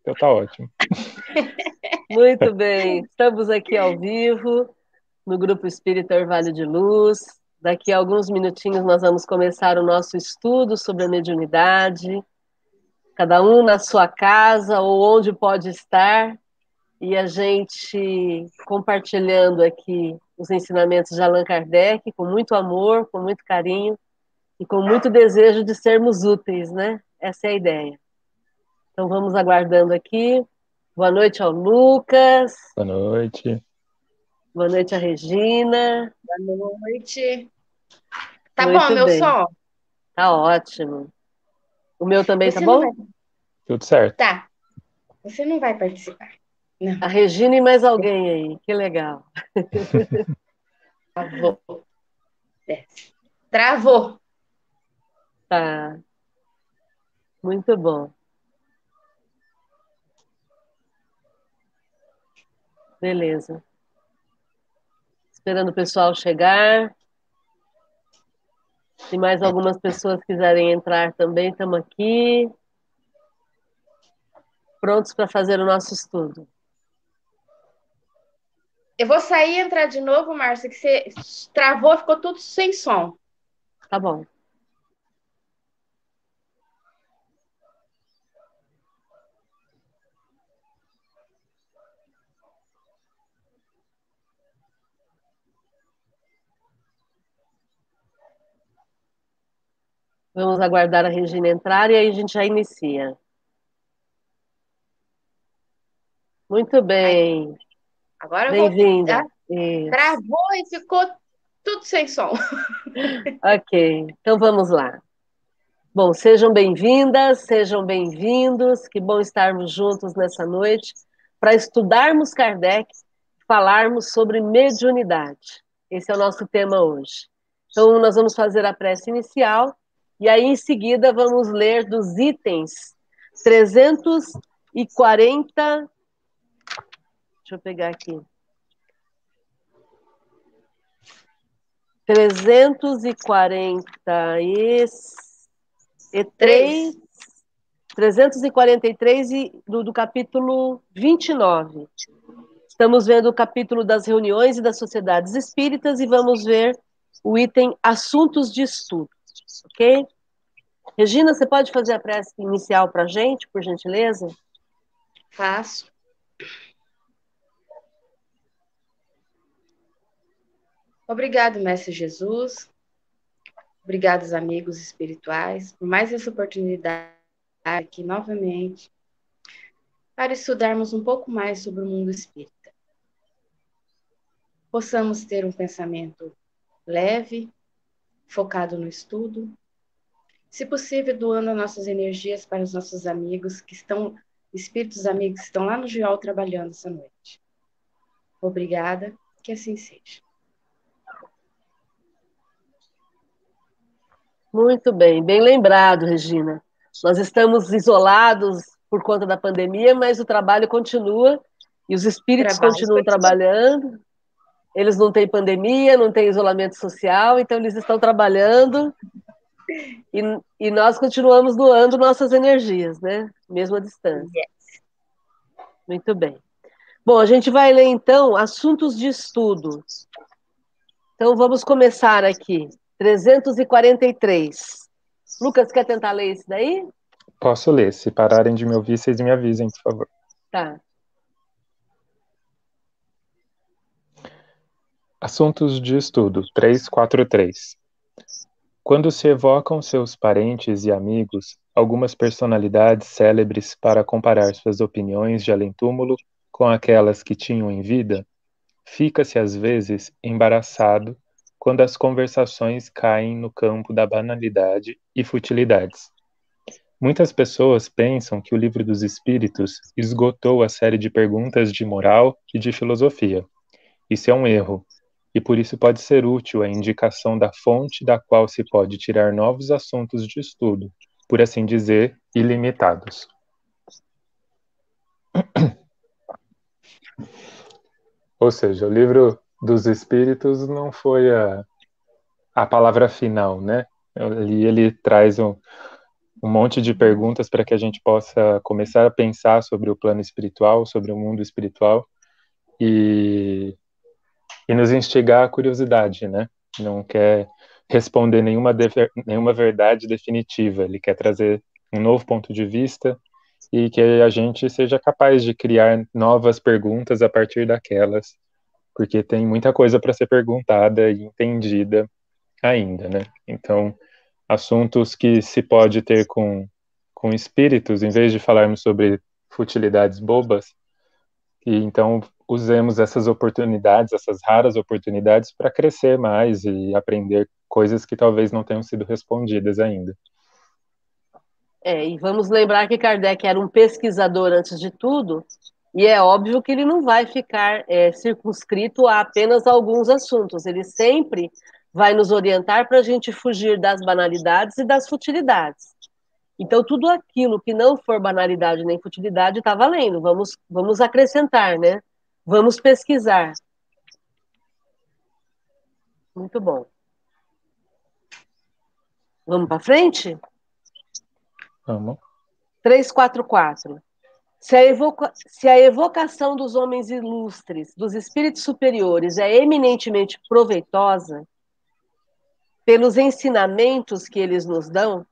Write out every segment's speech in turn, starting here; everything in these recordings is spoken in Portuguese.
então tá ótimo. Muito bem, estamos aqui ao vivo no Grupo Espírita Orvalho de Luz. Daqui a alguns minutinhos nós vamos começar o nosso estudo sobre a mediunidade, cada um na sua casa ou onde pode estar, e a gente compartilhando aqui os ensinamentos de Allan Kardec com muito amor, com muito carinho e com muito desejo de sermos úteis, né? Essa é a ideia. Então vamos aguardando aqui. Boa noite ao Lucas. Boa noite. Boa noite à Regina. Boa noite. Tá Muito bom, meu bem. som? Tá ótimo. O meu também Você tá bom? Vai... Tudo certo. Tá. Você não vai participar. Não. A Regina e mais alguém aí. Que legal. Travou. Travou. Tá. Muito bom. Beleza. Esperando o pessoal chegar. Se mais algumas pessoas quiserem entrar também, estamos aqui. Prontos para fazer o nosso estudo. Eu vou sair e entrar de novo, Márcia, que você travou, ficou tudo sem som. Tá bom. Vamos aguardar a Regina entrar e aí a gente já inicia. Muito bem. Agora Bem-vinda. Travou e ficou tudo sem som. ok, então vamos lá. Bom, sejam bem-vindas, sejam bem-vindos. Que bom estarmos juntos nessa noite para estudarmos Kardec, falarmos sobre mediunidade. Esse é o nosso tema hoje. Então, nós vamos fazer a prece inicial e aí, em seguida, vamos ler dos itens 340. Deixa eu pegar aqui. 343. 343 e do, do capítulo 29. Estamos vendo o capítulo das reuniões e das sociedades espíritas e vamos ver o item assuntos de estudo ok? Regina, você pode fazer a prece inicial para a gente, por gentileza? Faço. Obrigado, Mestre Jesus. Obrigados, amigos espirituais, por mais essa oportunidade aqui novamente para estudarmos um pouco mais sobre o mundo espírita. Possamos ter um pensamento leve, focado no estudo, se possível, doando nossas energias para os nossos amigos que estão, espíritos amigos que estão lá no Giol trabalhando essa noite. Obrigada, que assim seja. Muito bem, bem lembrado, Regina. Nós estamos isolados por conta da pandemia, mas o trabalho continua e os espíritos trabalho continuam trabalhando eles não têm pandemia, não têm isolamento social, então eles estão trabalhando e, e nós continuamos doando nossas energias, né? Mesmo à distância. Yes. Muito bem. Bom, a gente vai ler então assuntos de estudo. Então vamos começar aqui. 343. Lucas, quer tentar ler isso daí? Posso ler. Se pararem de me ouvir, vocês me avisem, por favor. Tá. Assuntos de estudo 343. Quando se evocam seus parentes e amigos, algumas personalidades célebres para comparar suas opiniões de além-túmulo com aquelas que tinham em vida, fica-se às vezes embaraçado quando as conversações caem no campo da banalidade e futilidades. Muitas pessoas pensam que o Livro dos Espíritos esgotou a série de perguntas de moral e de filosofia. Isso é um erro, e por isso pode ser útil a indicação da fonte da qual se pode tirar novos assuntos de estudo, por assim dizer, ilimitados. Ou seja, o livro dos Espíritos não foi a, a palavra final, né? Ali ele traz um, um monte de perguntas para que a gente possa começar a pensar sobre o plano espiritual, sobre o mundo espiritual e, e nos instigar a curiosidade, né? Não quer responder nenhuma, nenhuma verdade definitiva, ele quer trazer um novo ponto de vista e que a gente seja capaz de criar novas perguntas a partir daquelas, porque tem muita coisa para ser perguntada e entendida ainda, né? Então, assuntos que se pode ter com, com espíritos, em vez de falarmos sobre futilidades bobas, e então usemos essas oportunidades, essas raras oportunidades, para crescer mais e aprender coisas que talvez não tenham sido respondidas ainda. É, e vamos lembrar que Kardec era um pesquisador antes de tudo, e é óbvio que ele não vai ficar é, circunscrito a apenas alguns assuntos, ele sempre vai nos orientar para a gente fugir das banalidades e das futilidades. Então, tudo aquilo que não for banalidade nem futilidade está valendo. Vamos, vamos acrescentar, né? Vamos pesquisar. Muito bom. Vamos para frente? Vamos. 344. Se a, evoca... Se a evocação dos homens ilustres, dos espíritos superiores, é eminentemente proveitosa, pelos ensinamentos que eles nos dão,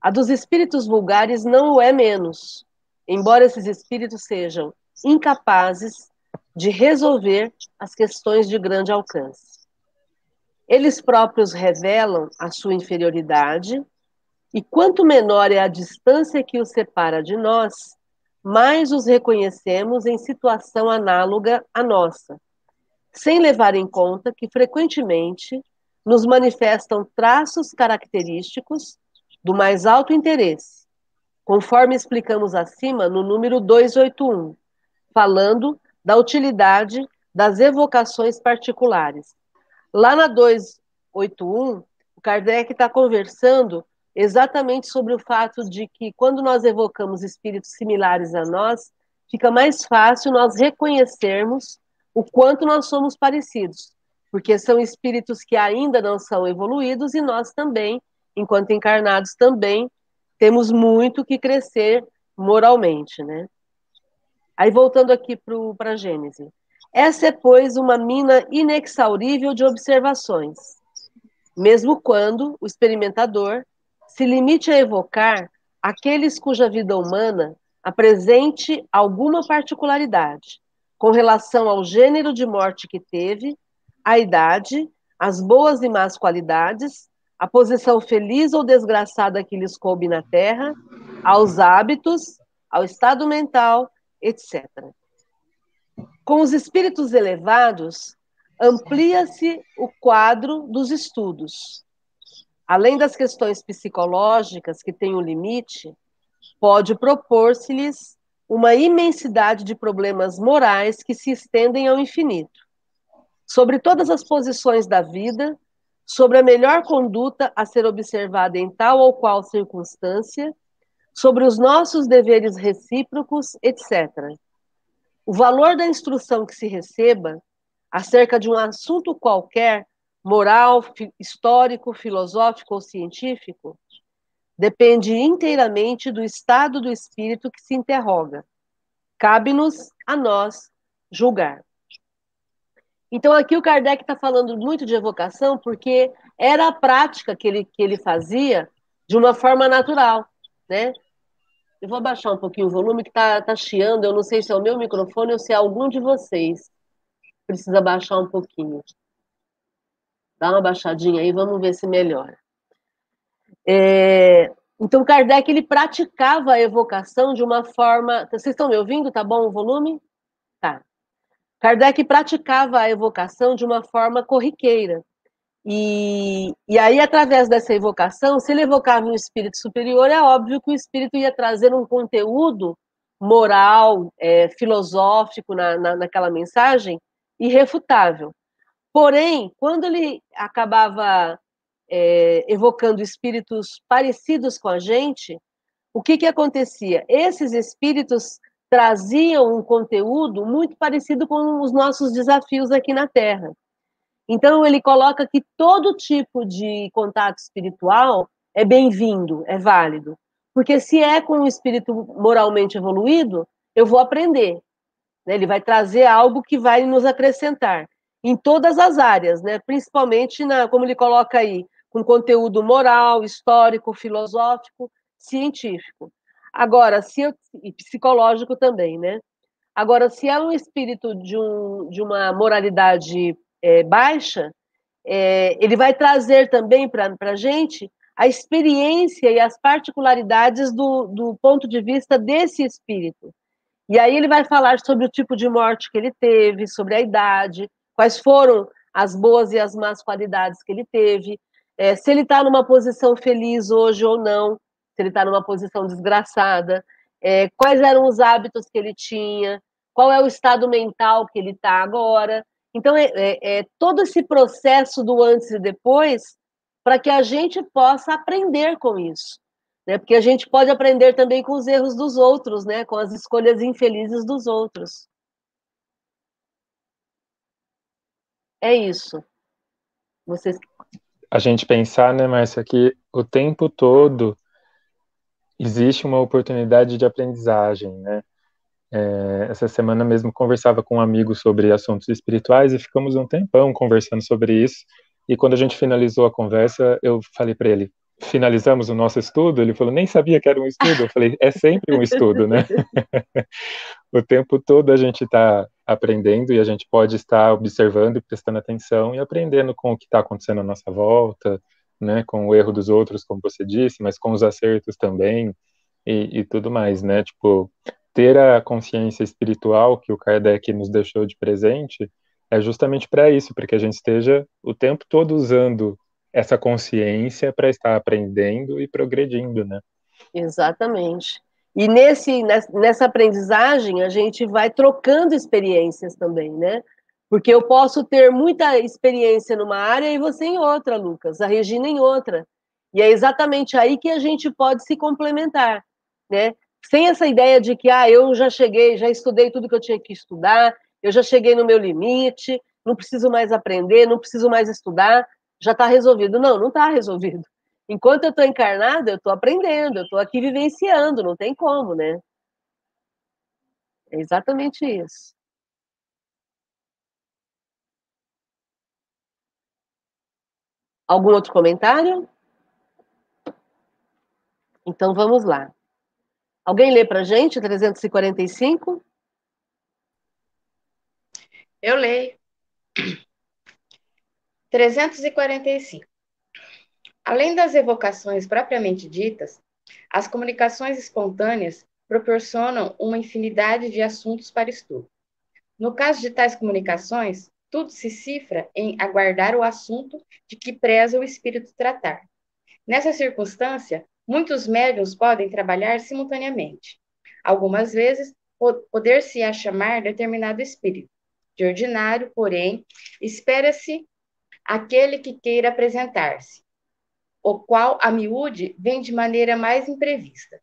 a dos espíritos vulgares não o é menos, embora esses espíritos sejam incapazes de resolver as questões de grande alcance. Eles próprios revelam a sua inferioridade, e quanto menor é a distância que os separa de nós, mais os reconhecemos em situação análoga à nossa, sem levar em conta que frequentemente nos manifestam traços característicos do mais alto interesse, conforme explicamos acima no número 281, falando da utilidade das evocações particulares. Lá na 281, o Kardec está conversando exatamente sobre o fato de que quando nós evocamos espíritos similares a nós, fica mais fácil nós reconhecermos o quanto nós somos parecidos porque são espíritos que ainda não são evoluídos e nós também, enquanto encarnados, também temos muito que crescer moralmente, né? Aí voltando aqui para a Gênese. Essa é, pois, uma mina inexaurível de observações, mesmo quando o experimentador se limite a evocar aqueles cuja vida humana apresente alguma particularidade com relação ao gênero de morte que teve a idade, as boas e más qualidades, a posição feliz ou desgraçada que lhes coube na terra, aos hábitos, ao estado mental, etc. Com os espíritos elevados, amplia-se o quadro dos estudos. Além das questões psicológicas, que têm um limite, pode propor-se-lhes uma imensidade de problemas morais que se estendem ao infinito sobre todas as posições da vida, sobre a melhor conduta a ser observada em tal ou qual circunstância, sobre os nossos deveres recíprocos, etc. O valor da instrução que se receba acerca de um assunto qualquer, moral, histórico, filosófico ou científico, depende inteiramente do estado do espírito que se interroga. Cabe-nos a nós julgar. Então, aqui o Kardec está falando muito de evocação porque era a prática que ele, que ele fazia de uma forma natural, né? Eu vou abaixar um pouquinho o volume que está tá chiando, eu não sei se é o meu microfone ou se é algum de vocês. Precisa baixar um pouquinho. Dá uma baixadinha aí, vamos ver se melhora. É, então, Kardec ele praticava a evocação de uma forma. Vocês estão me ouvindo? Tá bom o volume? Tá. Kardec praticava a evocação de uma forma corriqueira. E, e aí, através dessa evocação, se ele evocava um espírito superior, é óbvio que o espírito ia trazer um conteúdo moral, é, filosófico na, na, naquela mensagem, irrefutável. Porém, quando ele acabava é, evocando espíritos parecidos com a gente, o que, que acontecia? Esses espíritos traziam um conteúdo muito parecido com os nossos desafios aqui na Terra. Então, ele coloca que todo tipo de contato espiritual é bem-vindo, é válido. Porque se é com um espírito moralmente evoluído, eu vou aprender. Né? Ele vai trazer algo que vai nos acrescentar em todas as áreas, né? principalmente, na, como ele coloca aí, com conteúdo moral, histórico, filosófico, científico. Agora, se eu, e psicológico também, né? Agora, se é um espírito de, um, de uma moralidade é, baixa, é, ele vai trazer também para a gente a experiência e as particularidades do, do ponto de vista desse espírito. E aí ele vai falar sobre o tipo de morte que ele teve, sobre a idade, quais foram as boas e as más qualidades que ele teve, é, se ele está numa posição feliz hoje ou não, se ele está numa posição desgraçada, é, quais eram os hábitos que ele tinha, qual é o estado mental que ele está agora. Então, é, é, é, todo esse processo do antes e depois, para que a gente possa aprender com isso. Né? Porque a gente pode aprender também com os erros dos outros, né? com as escolhas infelizes dos outros. É isso. Vocês... A gente pensar, né, Márcia, que o tempo todo existe uma oportunidade de aprendizagem, né? É, essa semana mesmo conversava com um amigo sobre assuntos espirituais e ficamos um tempão conversando sobre isso. E quando a gente finalizou a conversa, eu falei para ele: finalizamos o nosso estudo? Ele falou: nem sabia que era um estudo. Eu falei: é sempre um estudo, né? o tempo todo a gente está aprendendo e a gente pode estar observando e prestando atenção e aprendendo com o que está acontecendo à nossa volta, né? Com o erro dos outros, como você disse, mas com os acertos também e, e tudo mais, né? Tipo, ter a consciência espiritual que o Kardec nos deixou de presente é justamente para isso, para que a gente esteja o tempo todo usando essa consciência para estar aprendendo e progredindo, né? Exatamente. E nesse, nessa aprendizagem, a gente vai trocando experiências também, né? Porque eu posso ter muita experiência numa área e você em outra, Lucas, a Regina em outra. E é exatamente aí que a gente pode se complementar, né? Sem essa ideia de que ah, eu já cheguei, já estudei tudo que eu tinha que estudar, eu já cheguei no meu limite, não preciso mais aprender, não preciso mais estudar, já está resolvido. Não, não está resolvido. Enquanto eu estou encarnada, eu estou aprendendo, eu estou aqui vivenciando, não tem como, né? É exatamente isso. Algum outro comentário? Então vamos lá. Alguém lê para a gente 345? Eu leio. 345. Além das evocações propriamente ditas, as comunicações espontâneas proporcionam uma infinidade de assuntos para estudo. No caso de tais comunicações, tudo se cifra em aguardar o assunto de que preza o espírito tratar. Nessa circunstância, Muitos médiums podem trabalhar simultaneamente. Algumas vezes, poder-se-á chamar determinado espírito. De ordinário, porém, espera-se aquele que queira apresentar-se, o qual, a miúde, vem de maneira mais imprevista.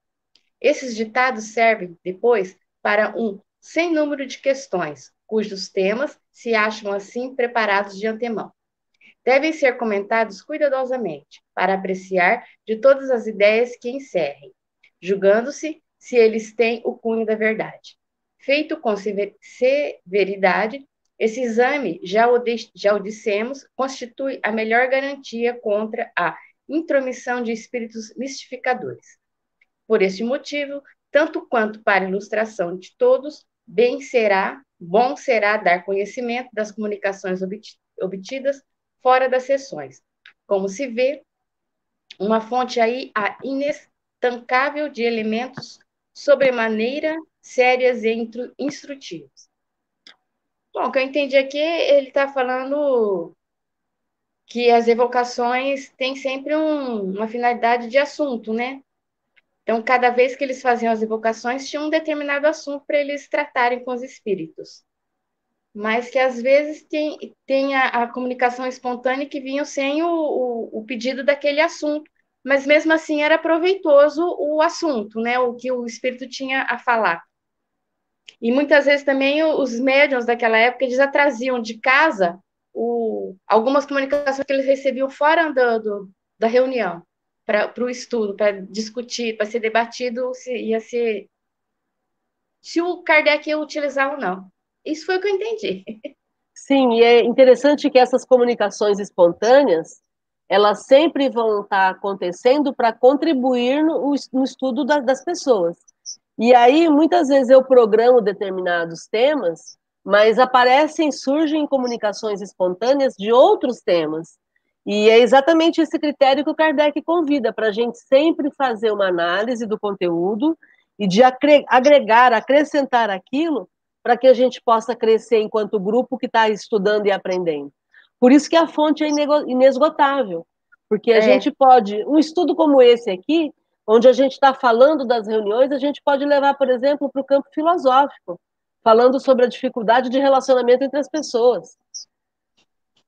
Esses ditados servem, depois, para um sem número de questões, cujos temas se acham assim preparados de antemão devem ser comentados cuidadosamente, para apreciar de todas as ideias que encerrem, julgando-se se eles têm o cunho da verdade. Feito com severidade, esse exame, já o, já o dissemos, constitui a melhor garantia contra a intromissão de espíritos mistificadores. Por este motivo, tanto quanto para ilustração de todos, bem será, bom será dar conhecimento das comunicações obtidas fora das sessões. Como se vê, uma fonte aí inestancável de elementos sobremaneira sérias e instrutivos. Bom, o que eu entendi aqui, ele está falando que as evocações têm sempre um, uma finalidade de assunto, né? Então, cada vez que eles faziam as evocações, tinha um determinado assunto para eles tratarem com os espíritos mas que às vezes tem, tem a, a comunicação espontânea que vinha sem o, o, o, pedido daquele assunto, mas mesmo assim era proveitoso o assunto, né, o que o espírito tinha a falar. E muitas vezes também os médiums daquela época eles traziam de casa o, algumas comunicações que eles recebiam fora do, do, da reunião. para o estudo, para discutir, para ser debatido se ia ser se o Kardec ia utilizar ou não. Isso foi o que eu entendi. Sim, e é interessante que essas comunicações espontâneas, elas sempre vão estar acontecendo para contribuir no, no estudo da, das pessoas. E aí, muitas vezes eu programo determinados temas, mas aparecem, surgem comunicações espontâneas de outros temas. E é exatamente esse critério que o Kardec convida, para a gente sempre fazer uma análise do conteúdo e de agregar, acrescentar aquilo para que a gente possa crescer enquanto grupo que está estudando e aprendendo. Por isso que a fonte é inesgotável, porque a é. gente pode, um estudo como esse aqui, onde a gente está falando das reuniões, a gente pode levar, por exemplo, para o campo filosófico, falando sobre a dificuldade de relacionamento entre as pessoas.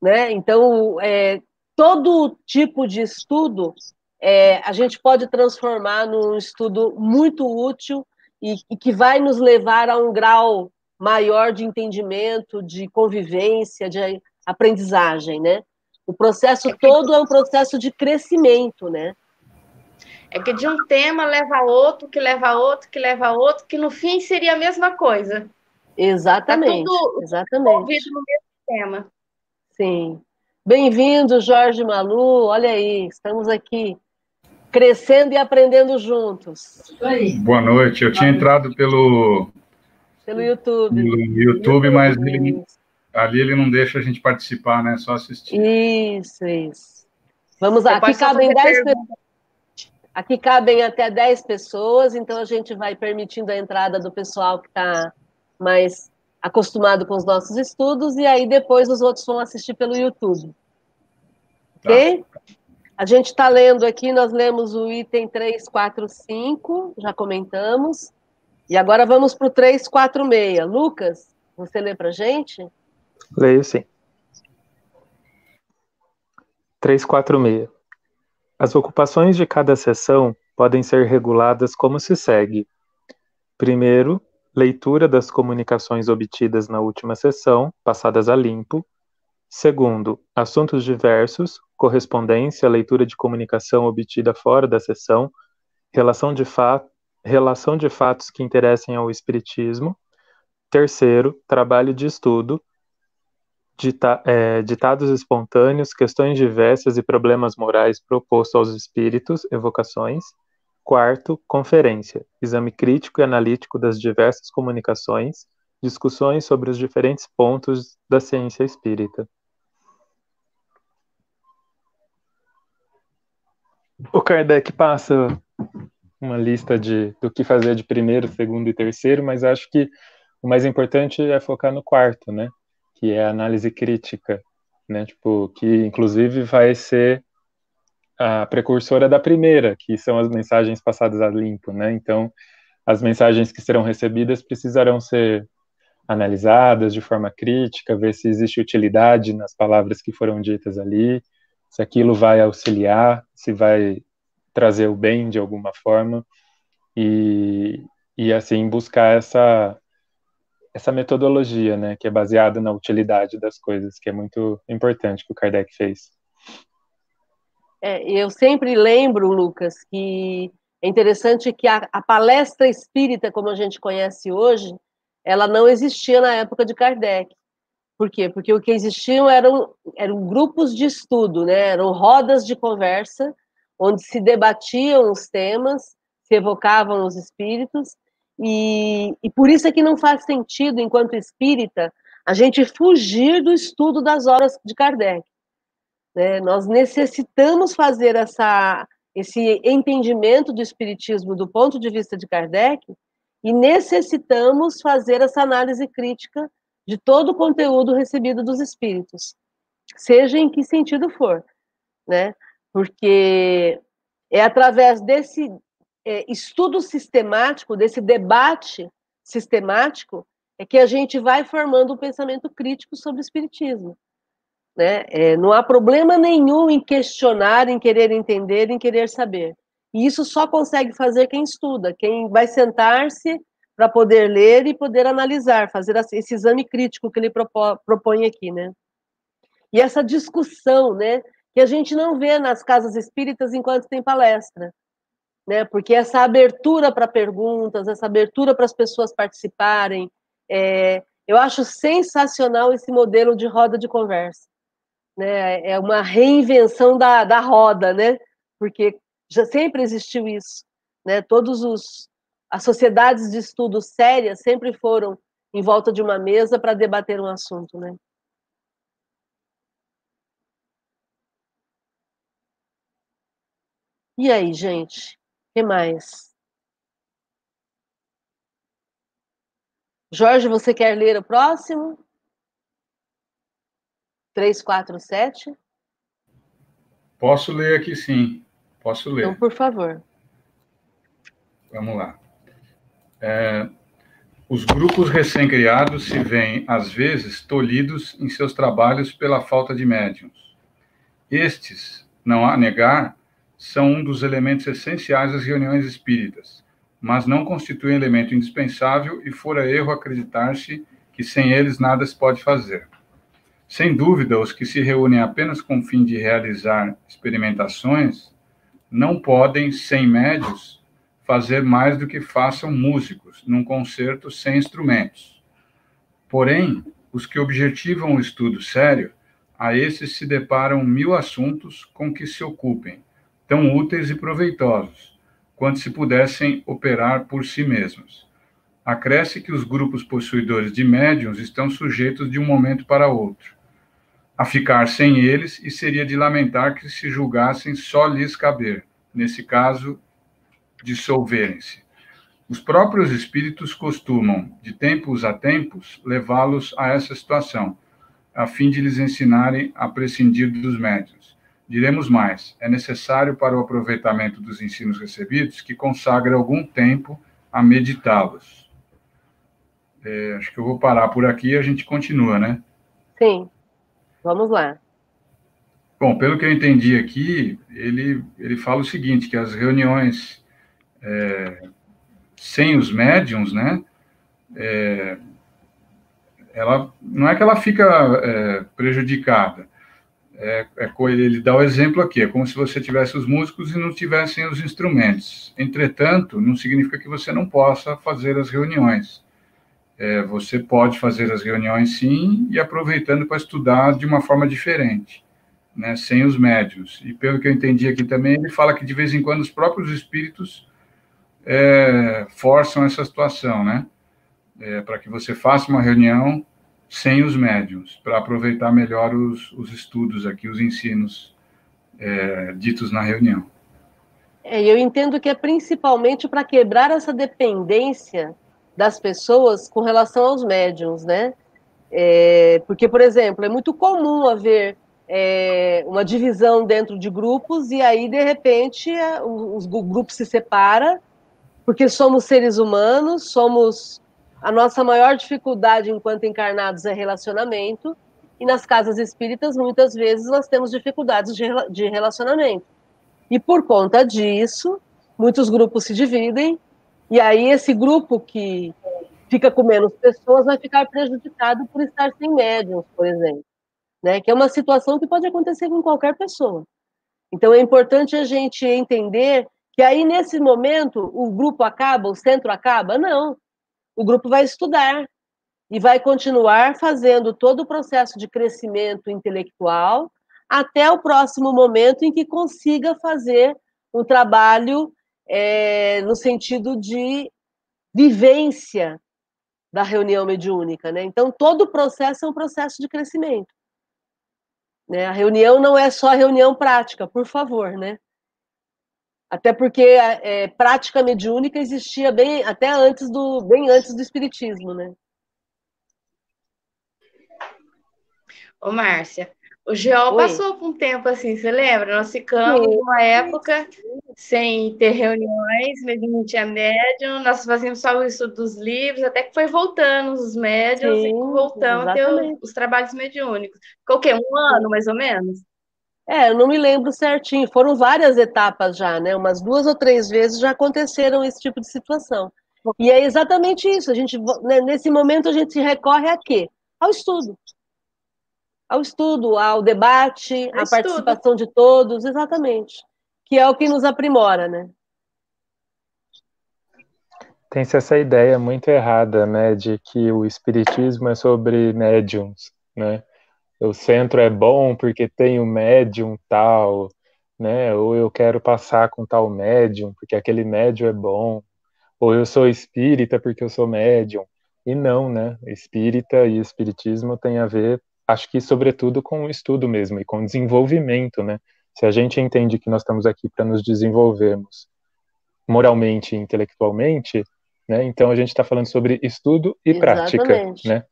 Né? Então, é, todo tipo de estudo é, a gente pode transformar num estudo muito útil e, e, que vai nos levar a um grau maior de entendimento, de convivência, de aprendizagem, né? O processo é que... todo é um processo de crescimento, né? É que de um tema leva a outro, que leva a outro, que leva a outro, que no fim seria a mesma coisa. Exatamente. Tá tudo exatamente. envolvido no mesmo tema. Sim. Bem-vindo, Jorge Malu. Olha aí, estamos aqui crescendo e aprendendo juntos. Boa noite. Eu tinha entrado pelo pelo YouTube. Pelo YouTube, YouTube mas ele, ali ele não deixa a gente participar, né? Só assistir. Isso, isso. Vamos lá. Aqui cabem 10 Aqui cabem até 10 pessoas, então a gente vai permitindo a entrada do pessoal que está mais acostumado com os nossos estudos, e aí depois os outros vão assistir pelo YouTube. Tá. Ok? A gente está lendo aqui, nós lemos o item 345, já comentamos. E agora vamos para o 346. Lucas, você lê para a gente? Leio sim. 346. As ocupações de cada sessão podem ser reguladas como se segue. Primeiro, leitura das comunicações obtidas na última sessão, passadas a limpo. Segundo, assuntos diversos, correspondência, leitura de comunicação obtida fora da sessão, relação de fato, relação de fatos que interessem ao Espiritismo. Terceiro, trabalho de estudo, dita, é, ditados espontâneos, questões diversas e problemas morais propostos aos espíritos, evocações. Quarto, conferência, exame crítico e analítico das diversas comunicações, discussões sobre os diferentes pontos da ciência espírita. O Kardec passa uma lista de do que fazer de primeiro, segundo e terceiro, mas acho que o mais importante é focar no quarto, né? Que é a análise crítica, né? Tipo, que inclusive vai ser a precursora da primeira, que são as mensagens passadas a limpo, né? Então, as mensagens que serão recebidas precisarão ser analisadas de forma crítica, ver se existe utilidade nas palavras que foram ditas ali, se aquilo vai auxiliar, se vai trazer o bem de alguma forma e, e assim buscar essa essa metodologia, né, que é baseada na utilidade das coisas, que é muito importante que o Kardec fez. É, eu sempre lembro, Lucas, que é interessante que a, a, palestra espírita, como a gente conhece hoje, ela não existia na época de Kardec. Por quê? Porque o que existiam eram, eram grupos de estudo, né? eram rodas de conversa onde se debatiam os temas, se evocavam os espíritos, e, e por isso é que não faz sentido, enquanto espírita, a gente fugir do estudo das obras de Kardec. Né? Nós necessitamos fazer essa, esse entendimento do espiritismo do ponto de vista de Kardec e necessitamos fazer essa análise crítica de todo o conteúdo recebido dos espíritos, seja em que sentido for, né? Porque é através desse é, estudo sistemático, desse debate sistemático, é que a gente vai formando um pensamento crítico sobre o Espiritismo. Né? É, não há problema nenhum em questionar, em querer entender, em querer saber. E isso só consegue fazer quem estuda, quem vai sentar-se para poder ler e poder analisar, fazer esse exame crítico que ele propõe aqui, né? E essa discussão, né? Que a gente não vê nas casas espíritas enquanto tem palestra. Né? Porque essa abertura para perguntas, essa abertura para as pessoas participarem, é, eu acho sensacional esse modelo de roda de conversa. Né? É uma reinvenção da, da roda, né? porque já sempre existiu isso. Né? Todos os as sociedades de estudo sérias sempre foram em volta de uma mesa para debater um assunto, né? E aí, gente? O que mais? Jorge, você quer ler o próximo? 347? Posso ler aqui sim. Posso ler. Então, por favor. Vamos lá. É, os grupos recém-criados se veem, às vezes, tolhidos em seus trabalhos pela falta de médiums. Estes, não há negar, são um dos elementos essenciais das reuniões espíritas, mas não constituem elemento indispensável e fora erro acreditar-se que sem eles nada se pode fazer. Sem dúvida, os que se reúnem apenas com o fim de realizar experimentações não podem, sem médios, fazer mais do que façam músicos num concerto sem instrumentos. Porém, os que objetivam o estudo sério, a esses se deparam mil assuntos com que se ocupem, tão úteis e proveitosos, quanto se pudessem operar por si mesmos. Acresce que os grupos possuidores de médiums estão sujeitos de um momento para outro a ficar sem eles e seria de lamentar que se julgassem só lhes caber, nesse caso, dissolverem-se. Os próprios espíritos costumam, de tempos a tempos, levá-los a essa situação, a fim de lhes ensinarem a prescindir dos médios. Diremos mais: é necessário para o aproveitamento dos ensinos recebidos que consagre algum tempo a meditá-los. É, acho que eu vou parar por aqui e a gente continua, né? Sim. Vamos lá. Bom, pelo que eu entendi aqui, ele, ele fala o seguinte, que as reuniões é, sem os médiums, né, é, ela, não é que ela fica é, prejudicada, é, é, ele dá o exemplo aqui, é como se você tivesse os músicos e não tivessem os instrumentos. Entretanto, não significa que você não possa fazer as reuniões. É, você pode fazer as reuniões sim e aproveitando para estudar de uma forma diferente, né, sem os médios. E pelo que eu entendi aqui também, ele fala que de vez em quando os próprios espíritos é, forçam essa situação, né, é, para que você faça uma reunião sem os médios, para aproveitar melhor os, os, estudos aqui, os ensinos é, ditos na reunião. É, eu entendo que é principalmente para quebrar essa dependência das pessoas com relação aos médiums, né? É, porque, por exemplo, é muito comum haver é, uma divisão dentro de grupos e aí, de repente, os, o grupo se separa porque somos seres humanos, somos a nossa maior dificuldade enquanto encarnados é relacionamento, e nas casas espíritas, muitas vezes, nós temos dificuldades de, relacionamento. E por conta disso, muitos grupos se dividem, e aí esse grupo que fica com menos pessoas vai ficar prejudicado por estar sem médiums, por exemplo. Né? Que é uma situação que pode acontecer com qualquer pessoa. Então é importante a gente entender que aí, nesse momento, o grupo acaba, o centro acaba? Não o grupo vai estudar e vai continuar fazendo todo o processo de crescimento intelectual até o próximo momento em que consiga fazer um trabalho é, no sentido de vivência da reunião mediúnica, né? Então todo o processo é um processo de crescimento. Né? A reunião não é só reunião prática, por favor, né? Até porque é, prática mediúnica existia bem até antes do bem antes do espiritismo, né? Ô, Márcia, o Geol passou por um tempo assim, você lembra? Nós ficamos Sim. uma época sem ter reuniões, não tinha médium, nós fazíamos só o estudo dos livros, até que foi voltando os médiums Sim, e voltamos a ter os, os trabalhos mediúnicos. Ficou o quê? Um ano, mais ou menos? É, eu não me lembro certinho. Foram várias etapas já, né? Umas duas ou três vezes já aconteceram esse tipo de situação. E é exatamente isso. A gente, né, nesse momento, a gente recorre a quê? Ao estudo. ao estudo, ao debate, à participação de todos, exatamente. Que é o que nos aprimora, né? Tem-se essa ideia muito errada, né, de que o espiritismo é sobre médiums, né? O centro é bom porque tem o médium tal, né? Ou eu quero passar com tal médium porque aquele médium é bom, ou eu sou espírita porque eu sou médium. E não, né? Espírita e espiritismo tem a ver, acho que sobretudo com o estudo mesmo e com desenvolvimento, né? Se a gente entende que nós estamos aqui para nos desenvolvermos moralmente e intelectualmente, né? Então a gente está falando sobre estudo e Exatamente. prática, né?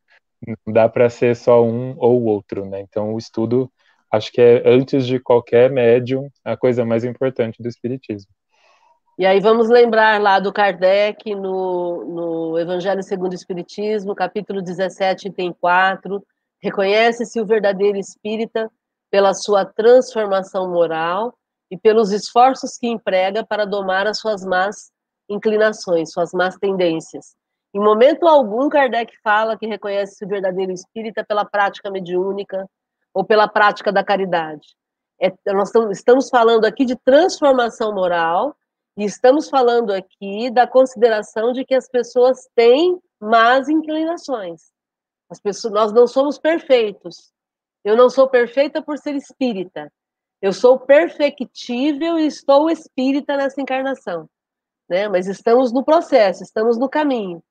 Não dá para ser só um ou outro, né? Então o estudo, acho que é antes de qualquer médium a coisa mais importante do espiritismo. E aí vamos lembrar lá do Kardec no, no Evangelho segundo o Espiritismo, capítulo 17, item 4, reconhece-se o verdadeiro espírita pela sua transformação moral e pelos esforços que emprega para domar as suas más inclinações, suas más tendências. Em momento algum, Kardec fala que reconhece o verdadeiro espírita pela prática mediúnica ou pela prática da caridade. É, nós estamos falando aqui de transformação moral e estamos falando aqui da consideração de que as pessoas têm más inclinações. As pessoas, nós não somos perfeitos. Eu não sou perfeita por ser espírita. Eu sou perfectível e estou espírita nessa encarnação né? Mas estamos no processo, estamos no caminho.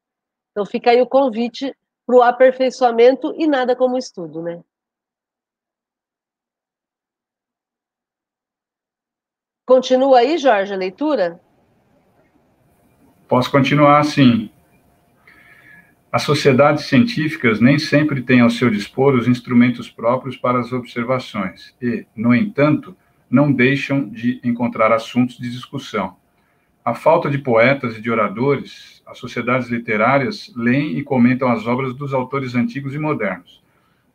Então fica aí o convite para o aperfeiçoamento e nada como estudo, né? Continua aí, Jorge, a leitura? Posso continuar sim. As sociedades científicas nem sempre têm ao seu dispor os instrumentos próprios para as observações e, no entanto, não deixam de encontrar assuntos de discussão a falta de poetas e de oradores, as sociedades literárias leem e comentam as obras dos autores antigos e modernos.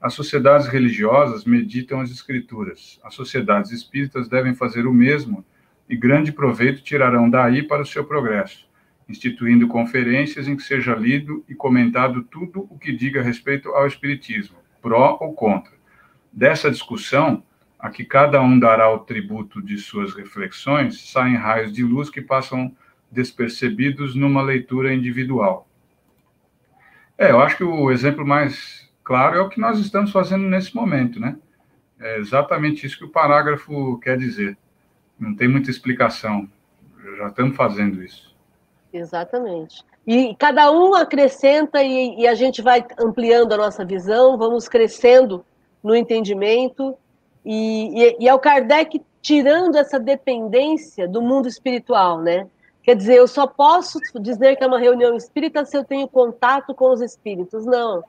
As sociedades religiosas meditam as escrituras. As sociedades espíritas devem fazer o mesmo e grande proveito tirarão daí para o seu progresso, instituindo conferências em que seja lido e comentado tudo o que diga respeito ao espiritismo, pró ou contra. Dessa discussão, a que cada um dará o tributo de suas reflexões, saem raios de luz que passam despercebidos numa leitura individual. É, eu acho que o exemplo mais claro é o que nós estamos fazendo nesse momento, né? É exatamente isso que o parágrafo quer dizer. Não tem muita explicação. Já estamos fazendo isso. Exatamente. E cada um acrescenta e, e a gente vai ampliando a nossa visão, vamos crescendo no entendimento e, e, e é o Kardec tirando essa dependência do mundo espiritual, né? Quer dizer, eu só posso dizer que é uma reunião espírita se eu tenho contato com os espíritos. Não.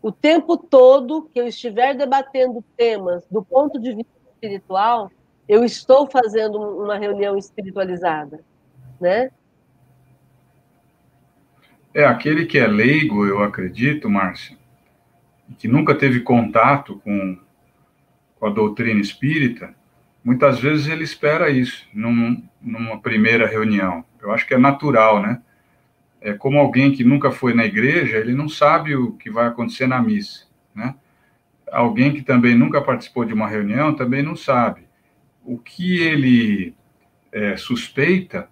O tempo todo que eu estiver debatendo temas do ponto de vista espiritual, eu estou fazendo uma reunião espiritualizada, né? É aquele que é leigo, eu acredito, Márcio, que nunca teve contato com com a doutrina espírita, muitas vezes ele espera isso num, numa primeira reunião. Eu acho que é natural, né? É como alguém que nunca foi na igreja, ele não sabe o que vai acontecer na missa, né? Alguém que também nunca participou de uma reunião também não sabe. O que ele é, suspeita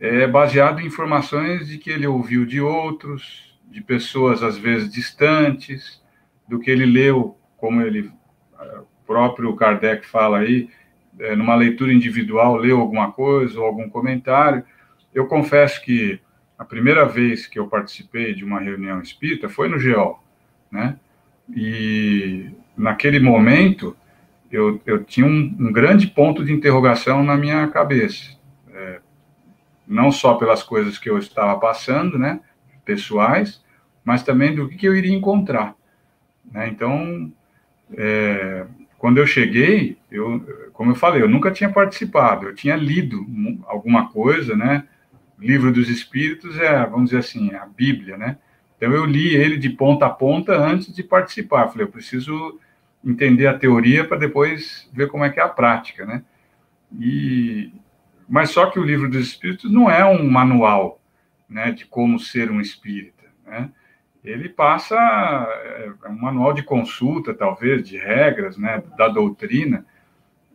é baseado em informações de que ele ouviu de outros, de pessoas às vezes distantes, do que ele leu, como ele próprio Kardec fala aí, é, numa leitura individual, leu alguma coisa ou algum comentário. Eu confesso que a primeira vez que eu participei de uma reunião espírita foi no GEO, né? E naquele momento eu, eu tinha um, um grande ponto de interrogação na minha cabeça. É, não só pelas coisas que eu estava passando, né, pessoais, mas também do que, que eu iria encontrar. Né? Então, é, quando eu cheguei, eu, como eu falei, eu nunca tinha participado, eu tinha lido alguma coisa, né? Livro dos Espíritos é, vamos dizer assim, a Bíblia, né? Então eu li ele de ponta a ponta antes de participar. Falei, eu preciso entender a teoria para depois ver como é que é a prática, né? E mas só que o livro dos Espíritos não é um manual, né, de como ser um espírita, né? Ele passa é, é, um manual de consulta, talvez, de regras, né, da doutrina,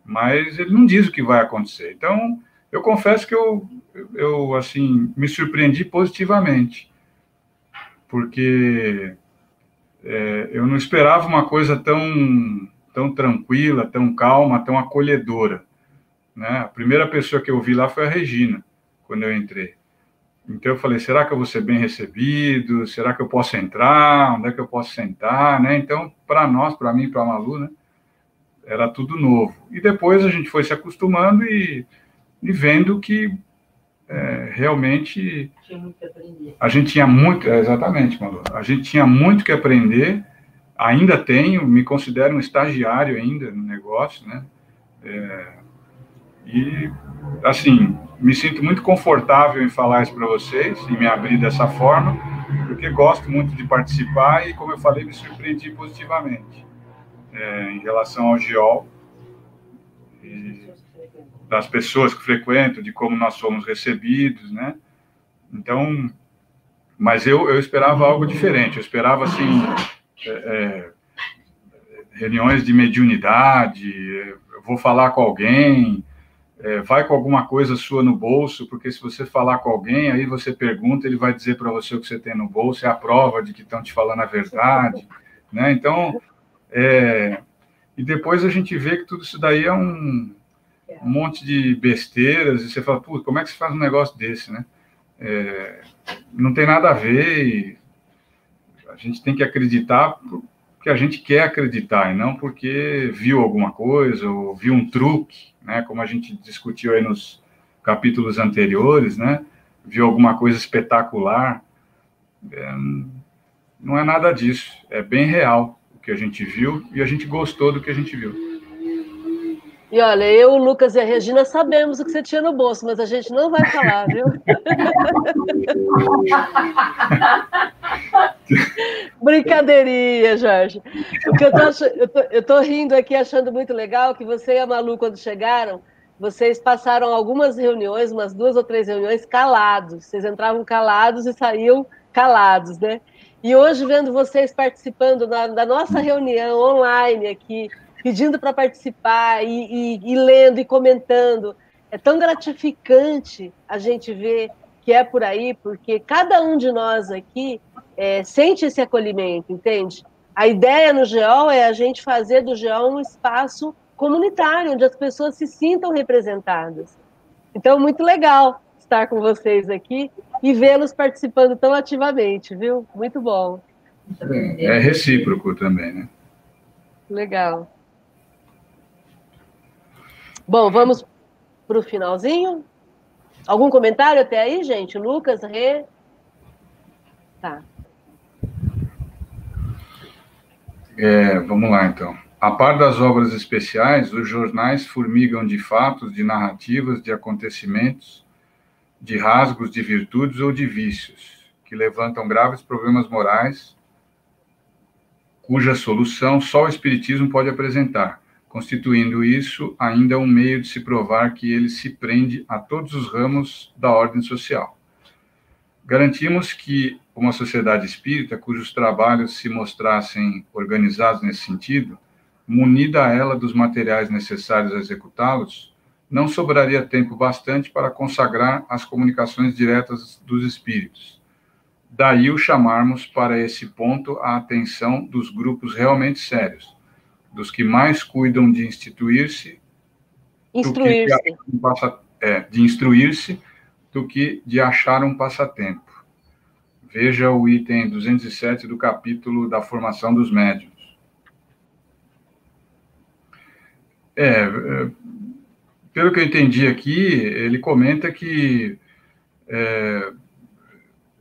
mas ele não diz o que vai acontecer. Então, eu confesso que eu, eu assim, me surpreendi positivamente, porque é, eu não esperava uma coisa tão, tão tranquila, tão calma, tão acolhedora. Né? A primeira pessoa que eu vi lá foi a Regina, quando eu entrei. Então eu falei, será que eu vou ser bem recebido? Será que eu posso entrar? Onde é que eu posso sentar? Né? Então, para nós, para mim, para a Malu, né, era tudo novo. E depois a gente foi se acostumando e, e vendo que é, realmente a gente tinha muito, é, exatamente, Malu, a gente tinha muito que aprender. Ainda tenho, me considero um estagiário ainda no negócio, né? É, e assim, me sinto muito confortável em falar isso para vocês e me abrir dessa forma, porque gosto muito de participar e, como eu falei, me surpreendi positivamente é, em relação ao GEOL, das pessoas que frequentam, de como nós somos recebidos, né? Então, mas eu, eu esperava algo diferente, eu esperava, assim, é, é, reuniões de mediunidade, eu vou falar com alguém, é, vai com alguma coisa sua no bolso, porque se você falar com alguém, aí você pergunta, ele vai dizer para você o que você tem no bolso, é a prova de que estão te falando a verdade, né? Então, é, e depois a gente vê que tudo isso daí é um, um monte de besteiras, e você fala, pô, como é que se faz um negócio desse, né? É, não tem nada a ver, e a gente tem que acreditar porque a gente quer acreditar, e não porque viu alguma coisa, ou viu um truque, né, como a gente discutiu aí nos capítulos anteriores, né, viu alguma coisa espetacular, é, não é nada disso, é bem real o que a gente viu e a gente gostou do que a gente viu. E olha, eu, o Lucas e a Regina sabemos o que você tinha no bolso, mas a gente não vai falar, viu? Brincadeirinha, Jorge. Porque eu tô, eu, tô, eu tô rindo aqui achando muito legal que você e a Malu, quando chegaram, vocês passaram algumas reuniões, umas duas ou três reuniões, calados. Vocês entravam calados e saíam calados, né? E hoje, vendo vocês participando da, da nossa reunião online aqui, pedindo para participar e, e, e, lendo e comentando. É tão gratificante a gente ver que é por aí, porque cada um de nós aqui é, sente esse acolhimento, entende? A ideia no GEOL é a gente fazer do GEOL um espaço comunitário, onde as pessoas se sintam representadas. Então, muito legal estar com vocês aqui e vê-los participando tão ativamente, viu? Muito bom. É, é recíproco também, né? Legal. Bom, vamos para o finalzinho. Algum comentário até aí, gente? Lucas, Rê? Tá. É, vamos lá, então. A par das obras especiais, os jornais formigam de fatos, de narrativas, de acontecimentos, de rasgos, de virtudes ou de vícios, que levantam graves problemas morais, cuja solução só o Espiritismo pode apresentar constituindo isso ainda um meio de se provar que ele se prende a todos os ramos da ordem social. Garantimos que uma sociedade espírita cujos trabalhos se mostrassem organizados nesse sentido, munida ela dos materiais necessários a executá-los, não sobraria tempo bastante para consagrar as comunicações diretas dos espíritos. Daí o chamarmos para esse ponto a atenção dos grupos realmente sérios, dos que mais cuidam de instituir-se, instruir-se, é, de instruir-se, do que de achar um passatempo. Veja o item 207 do capítulo da formação dos médiuns. É, é, pelo que eu entendi aqui, ele comenta que é,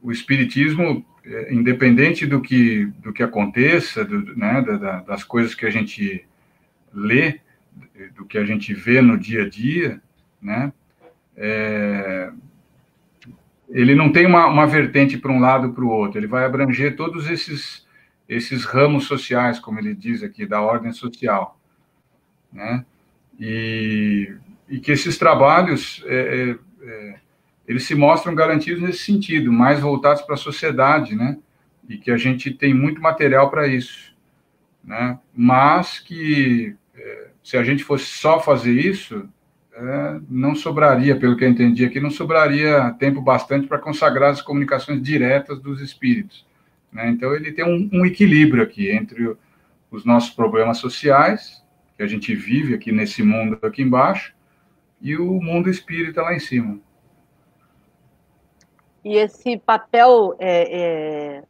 o Espiritismo independente do que, do que aconteça, do, né, da, das coisas que a gente lê, do que a gente vê no dia a dia, né, é, ele não tem uma, uma vertente para um lado para o outro, ele vai abranger todos esses, esses ramos sociais, como ele diz aqui, da ordem social, né, e, e que esses trabalhos é, é, é eles se mostram garantidos nesse sentido, mais voltados para a sociedade, né? e que a gente tem muito material para isso, né? Mas que é, se a gente fosse só fazer isso, é, não sobraria, pelo que eu entendi aqui, não sobraria tempo bastante para consagrar as comunicações diretas dos espíritos. Né? Então, ele tem um, um equilíbrio aqui entre os nossos problemas sociais, que a gente vive aqui nesse mundo aqui embaixo, e o mundo espírita lá em cima. E esse papel, é, é,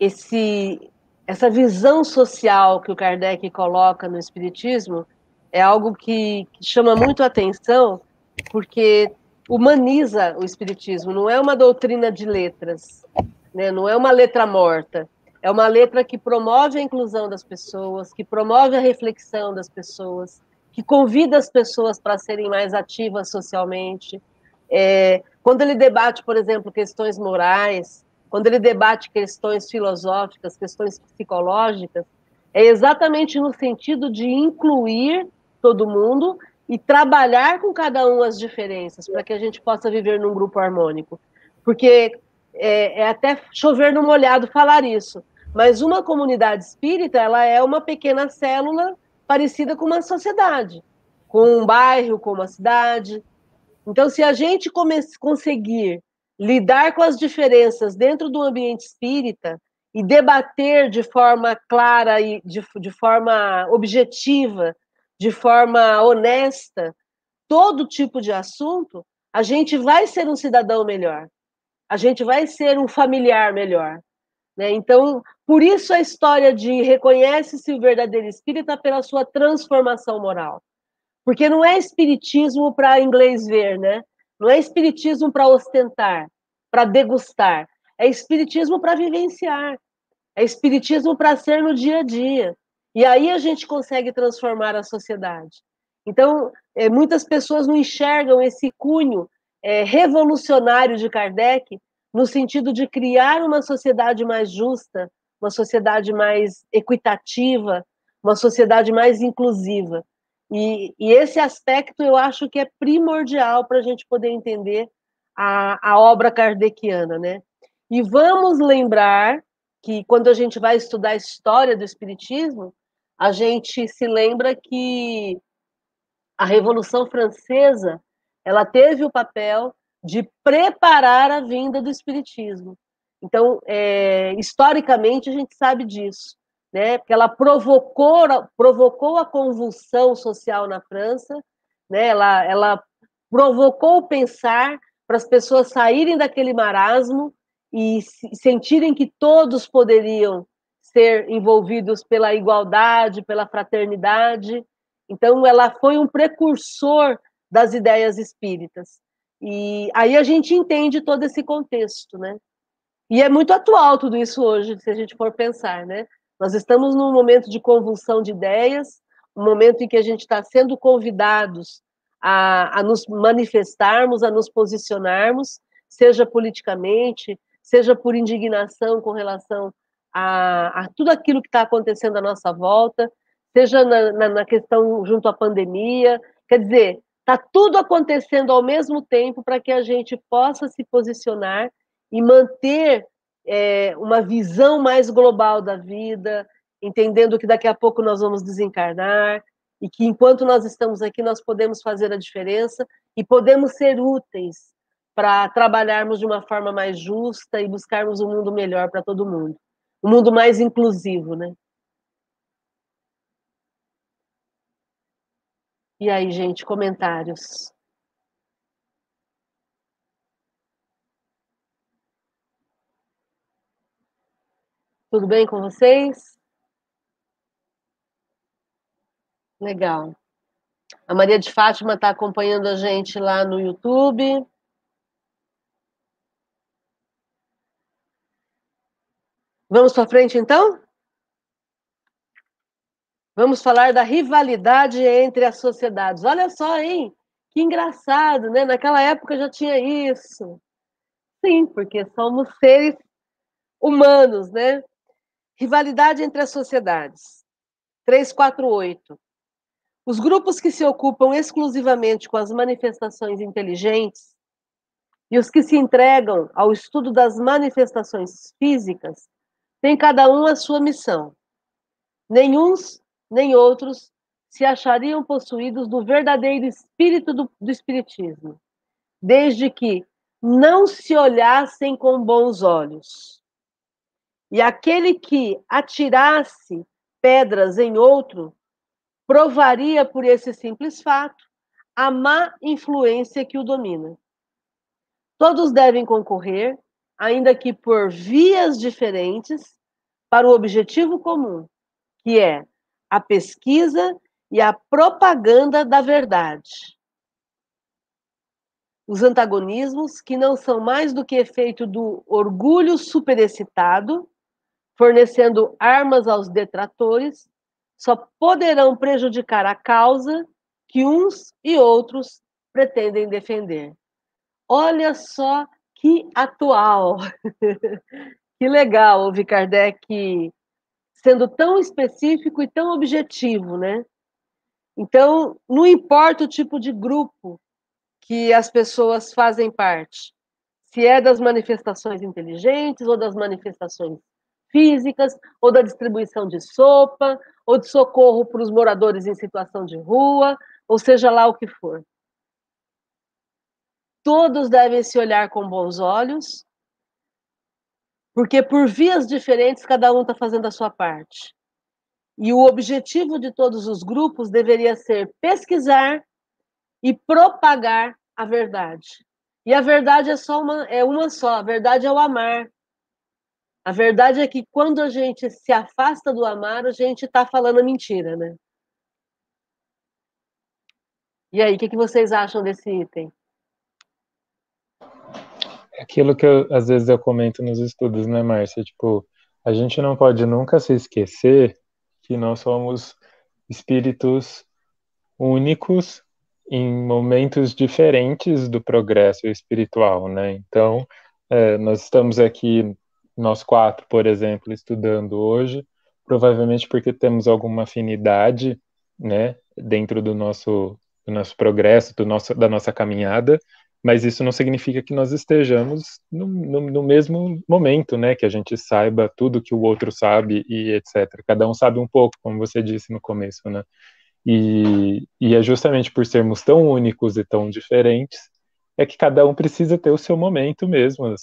esse, essa visão social que o Kardec coloca no Espiritismo é algo que, que chama muito a atenção, porque humaniza o Espiritismo, não é uma doutrina de letras, né? não é uma letra morta, é uma letra que promove a inclusão das pessoas, que promove a reflexão das pessoas, que convida as pessoas para serem mais ativas socialmente. É, quando ele debate, por exemplo, questões morais, quando ele debate questões filosóficas, questões psicológicas, é exatamente no sentido de incluir todo mundo e trabalhar com cada um as diferenças, para que a gente possa viver num grupo harmônico. Porque é, é, até chover no molhado falar isso, mas uma comunidade espírita, ela é uma pequena célula parecida com uma sociedade, com um bairro, com uma cidade. Então, se a gente conseguir lidar com as diferenças dentro do ambiente espírita e debater de forma clara e de, de forma objetiva, de forma honesta, todo tipo de assunto, a gente vai ser um cidadão melhor, a gente vai ser um familiar melhor. Né? Então, por isso a história de reconhece-se o verdadeiro espírita pela sua transformação moral. Porque não é espiritismo para inglês ver, né? Não é espiritismo para ostentar, para degustar. É espiritismo para vivenciar. É espiritismo para ser no dia a dia. E aí a gente consegue transformar a sociedade. Então, é, muitas pessoas não enxergam esse cunho é, revolucionário de Kardec no sentido de criar uma sociedade mais justa, uma sociedade mais equitativa, uma sociedade mais inclusiva. E, e esse aspecto eu acho que é primordial para a gente poder entender a, a obra kardeciana, né? E vamos lembrar que quando a gente vai estudar a história do Espiritismo, a gente se lembra que a Revolução Francesa ela teve o papel de preparar a vinda do Espiritismo. Então, é, historicamente, a gente sabe disso, né? Porque ela provocou, provocou a convulsão social na França, né? ela, ela provocou o pensar para as pessoas saírem daquele marasmo e sentirem que todos poderiam ser envolvidos pela igualdade, pela fraternidade. Então, ela foi um precursor das ideias espíritas. E aí a gente entende todo esse contexto, né? E é muito atual tudo isso hoje, se a gente for pensar, né? Nós estamos num momento de convulsão de ideias, um momento em que a gente está sendo convidados a, a nos manifestarmos, a nos posicionarmos, seja politicamente, seja por indignação com relação a, a tudo aquilo que está acontecendo à nossa volta, seja na, na, na questão junto à pandemia. Quer dizer, está tudo acontecendo ao mesmo tempo para que a gente possa se posicionar e manter é, uma visão mais global da vida, entendendo que daqui a pouco nós vamos desencarnar e que enquanto nós estamos aqui nós podemos fazer a diferença e podemos ser úteis para trabalharmos de uma forma mais justa e buscarmos um mundo melhor para todo mundo um mundo mais inclusivo, né? E aí, gente, comentários. Tudo bem com vocês? Legal. A Maria de Fátima está acompanhando a gente lá no YouTube. Vamos para frente, então? Vamos falar da rivalidade entre as sociedades. Olha só, hein? Que engraçado, né? Naquela época já tinha isso. Sim, porque somos seres humanos, né? Rivalidade entre as sociedades. 348. Os grupos que se ocupam exclusivamente com as manifestações inteligentes e os que se entregam ao estudo das manifestações físicas têm cada um a sua missão. Nenhuns nem outros se achariam possuídos do verdadeiro espírito do, do Espiritismo, desde que não se olhassem com bons olhos. E aquele que atirasse pedras em outro provaria por esse simples fato a má influência que o domina. Todos devem concorrer, ainda que por vias diferentes, para o objetivo comum, que é a pesquisa e a propaganda da verdade. Os antagonismos, que não são mais do que efeito do orgulho superexcitado, fornecendo armas aos detratores, só poderão prejudicar a causa que uns e outros pretendem defender. Olha só que atual. que legal ouvir Kardec sendo tão específico e tão objetivo, né? Então, não importa o tipo de grupo que as pessoas fazem parte, se é das manifestações inteligentes ou das manifestações físicas, ou da distribuição de sopa, ou de socorro para os moradores em situação de rua, ou seja lá o que for. Todos devem se olhar com bons olhos, porque por vias diferentes cada um está fazendo a sua parte. E o objetivo de todos os grupos deveria ser pesquisar e propagar a verdade. E a verdade é só uma, é uma só, a verdade é o amar. A verdade é que quando a gente se afasta do amar, a gente está falando mentira, né? E aí, o que, que vocês acham desse item? É aquilo que eu, às vezes eu comento nos estudos, né, Márcia? Tipo, a gente não pode nunca se esquecer que nós somos espíritos únicos em momentos diferentes do progresso espiritual, né? Então, é, nós estamos aqui, nós quatro, por exemplo, estudando hoje, provavelmente porque temos alguma afinidade, né, dentro do nosso, do nosso progresso, do nosso, da nossa caminhada, mas isso não significa que nós estejamos no, no, no, mesmo momento, né? Que a gente saiba tudo que o outro sabe e etc. Cada um sabe um pouco, como você disse no começo, né? E, e é justamente por sermos tão únicos e tão diferentes é que cada um precisa ter o seu momento mesmo.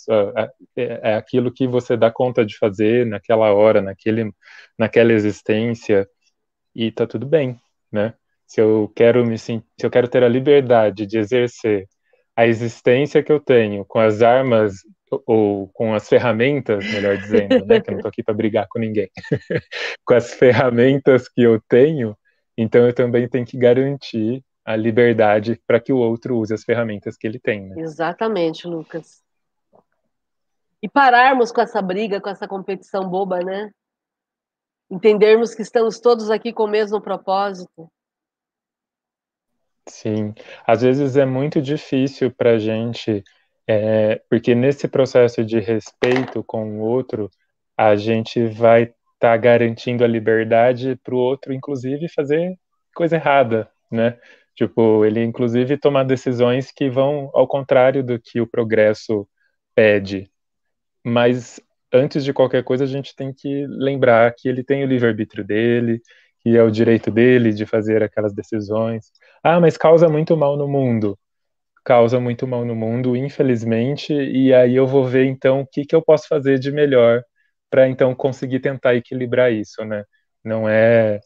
É, é aquilo que você dá conta de fazer naquela hora, naquele, naquela existência, e tá tudo bem, né? Se eu quero me se eu quero ter a liberdade de exercer a existência que eu tenho com as armas ou com as ferramentas, melhor dizendo, né, que eu não estou aqui para brigar com ninguém, com as ferramentas que eu tenho, então eu também tenho que garantir a liberdade para que o outro use as ferramentas que ele tem. Né? Exatamente, Lucas. E pararmos com essa briga, com essa competição boba, né? Entendermos que estamos todos aqui com o mesmo propósito. Sim, às vezes é muito difícil para a gente, é, porque nesse processo de respeito com o outro, a gente vai estar tá garantindo a liberdade para o outro, inclusive, fazer coisa errada, né? Tipo, ele, inclusive, tomar decisões que vão ao contrário do que o progresso pede. Mas, antes de qualquer coisa, a gente tem que lembrar que ele tem o livre-arbítrio dele, que é o direito dele de fazer aquelas decisões. Ah, mas causa muito mal no mundo. Causa muito mal no mundo, infelizmente, e aí eu vou ver então o que, que eu posso fazer de melhor para então conseguir tentar equilibrar isso, né? Não é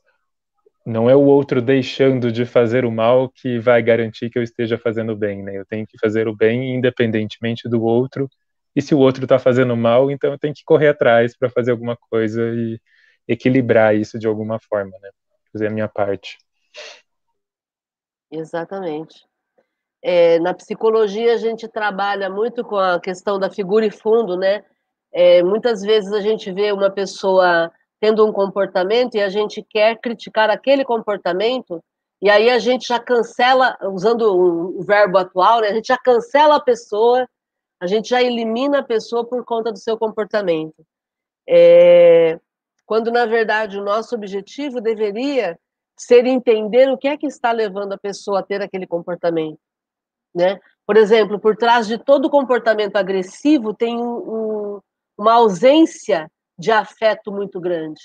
não é o outro deixando de fazer o mal que vai garantir que eu esteja fazendo bem, né? Eu tenho que fazer o bem independentemente do outro. E se o outro está fazendo mal, então eu tenho que correr atrás para fazer alguma coisa e equilibrar isso de alguma forma, né? Fazer a minha parte. Exatamente. É, na psicologia a gente trabalha muito com a questão da figura e fundo, né? É, muitas vezes a gente vê uma pessoa tendo um comportamento e a gente quer criticar aquele comportamento e aí a gente já cancela, usando o verbo atual, né? A gente já cancela a pessoa, a gente já elimina a pessoa por conta do seu comportamento. É, quando na verdade o nosso objetivo deveria ser entender o que é que está levando a pessoa a ter aquele comportamento, né? Por exemplo, por trás de todo comportamento agressivo tem um, um, uma ausência de afeto muito grande,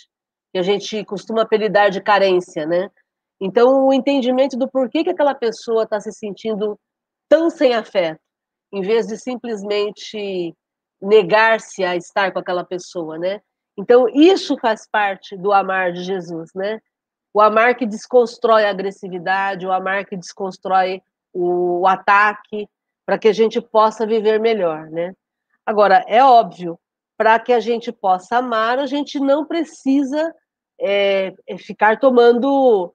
que a gente costuma apelidar de carência, né? Então, o entendimento do porquê que aquela pessoa está se sentindo tão sem afeto, em vez de simplesmente negar-se a estar com aquela pessoa, né? Então, isso faz parte do amar de Jesus, né? O amar que desconstrói a agressividade, o amar que desconstrói o, ataque, para que a gente possa viver melhor, né? Agora, é óbvio, para que a gente possa amar, a gente não precisa é, é, ficar tomando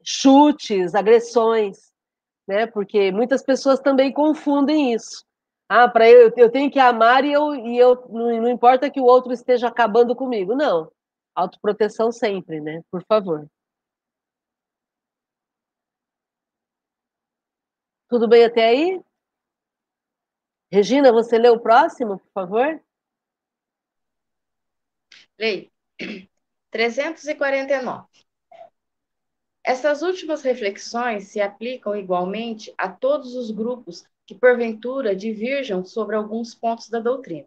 chutes, agressões, né? Porque muitas pessoas também confundem isso. Ah, para eu, eu tenho que amar e eu, e eu não, importa que o outro esteja acabando comigo. Não. Autoproteção sempre, né? Por favor. Tudo bem até aí? Regina, você lê o próximo, por favor? Leio. 349. Essas últimas reflexões se aplicam igualmente a todos os grupos que, porventura, divirjam sobre alguns pontos da doutrina.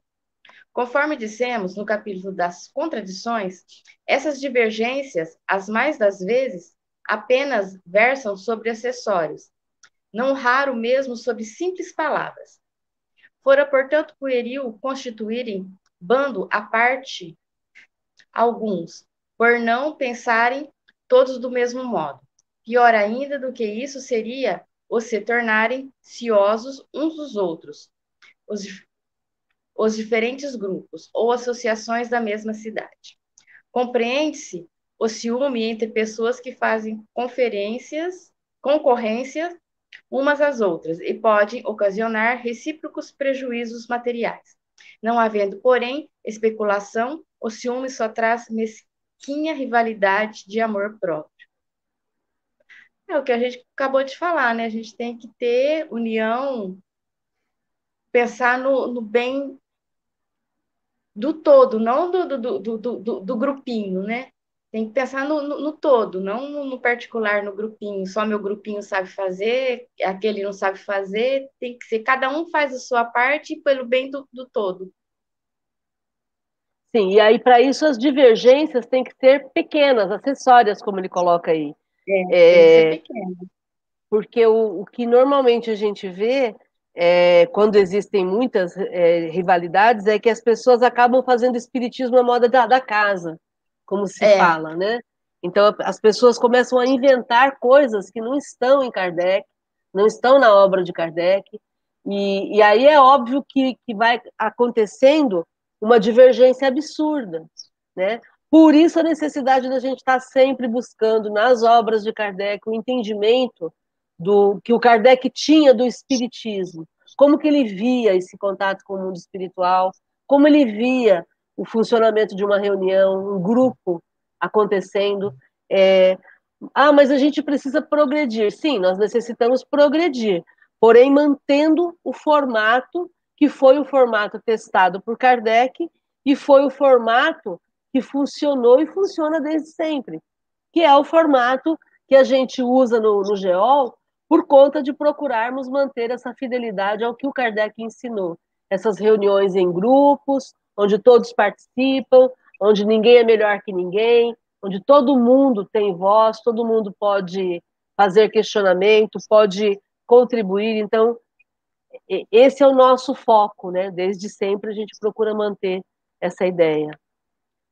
Conforme dissemos no capítulo das contradições, essas divergências, as mais das vezes, apenas versam sobre acessórios, não raro mesmo sobre simples palavras. Fora, portanto, pueril constituírem bando à parte alguns, por não pensarem todos do mesmo modo. Pior ainda do que isso seria os se tornarem ciosos uns dos outros, os, os diferentes grupos ou associações da mesma cidade. Compreende-se o ciúme entre pessoas que fazem conferências, concorrências umas às outras e pode ocasionar recíprocos prejuízos materiais. Não havendo, porém, especulação, o ciúme só traz mesquinha rivalidade de amor próprio. É o que a gente acabou de falar, né? A gente tem que ter união, pensar no, no bem do todo, não do, do, do, do, do grupinho, né? Tem que pensar no, no, no todo, não no, particular, no grupinho. Só meu grupinho sabe fazer, aquele não sabe fazer. Tem que ser, cada um faz a sua parte pelo bem do, do todo. Sim, e aí para isso as divergências têm que ser pequenas, acessórias, como ele coloca aí. É, é porque o, o, que normalmente a gente vê é, quando existem muitas é, rivalidades é que as pessoas acabam fazendo espiritismo à moda da, da casa, como se é. fala, né? Então as pessoas começam a inventar coisas que não estão em Kardec, não estão na obra de Kardec, e, e aí é óbvio que, que vai acontecendo uma divergência absurda, né? Por isso a necessidade da gente estar sempre buscando nas obras de Kardec o entendimento do que o Kardec tinha do espiritismo, como que ele via esse contato com o mundo espiritual, como ele via o funcionamento de uma reunião, um grupo acontecendo. É... Ah, mas a gente precisa progredir. Sim, nós necessitamos progredir, porém mantendo o formato que foi o formato testado por Kardec e foi o formato que funcionou e funciona desde sempre, que é o formato que a gente usa no, no GEOL por conta de procurarmos manter essa fidelidade ao que o Kardec ensinou. Essas reuniões em grupos, onde todos participam, onde ninguém é melhor que ninguém, onde todo mundo tem voz, todo mundo pode fazer questionamento, pode contribuir. Então, esse é o nosso foco, né? Desde sempre a gente procura manter essa ideia.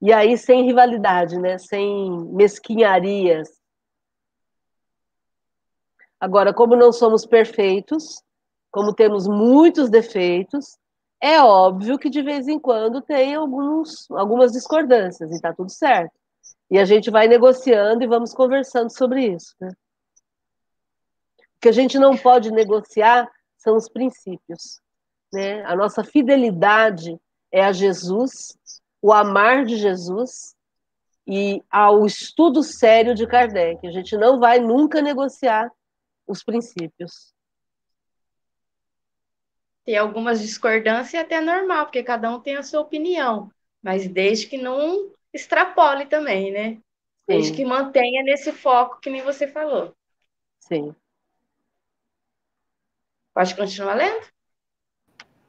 E aí sem rivalidade, né? Sem mesquinharias. Agora, como não somos perfeitos, como temos muitos defeitos, é óbvio que de vez em quando tem alguns, algumas discordâncias e está tudo certo. E a gente vai negociando e vamos conversando sobre isso. Né? O que a gente não pode negociar são os princípios. Né? A nossa fidelidade é a Jesus, o amar de Jesus e ao estudo sério de Kardec. A gente não vai nunca negociar os princípios. Tem algumas discordâncias até normal, porque cada um tem a sua opinião, mas desde que não extrapole também, né? Desde Sim. que mantenha nesse foco que nem você falou. Sim. Pode continuar lendo?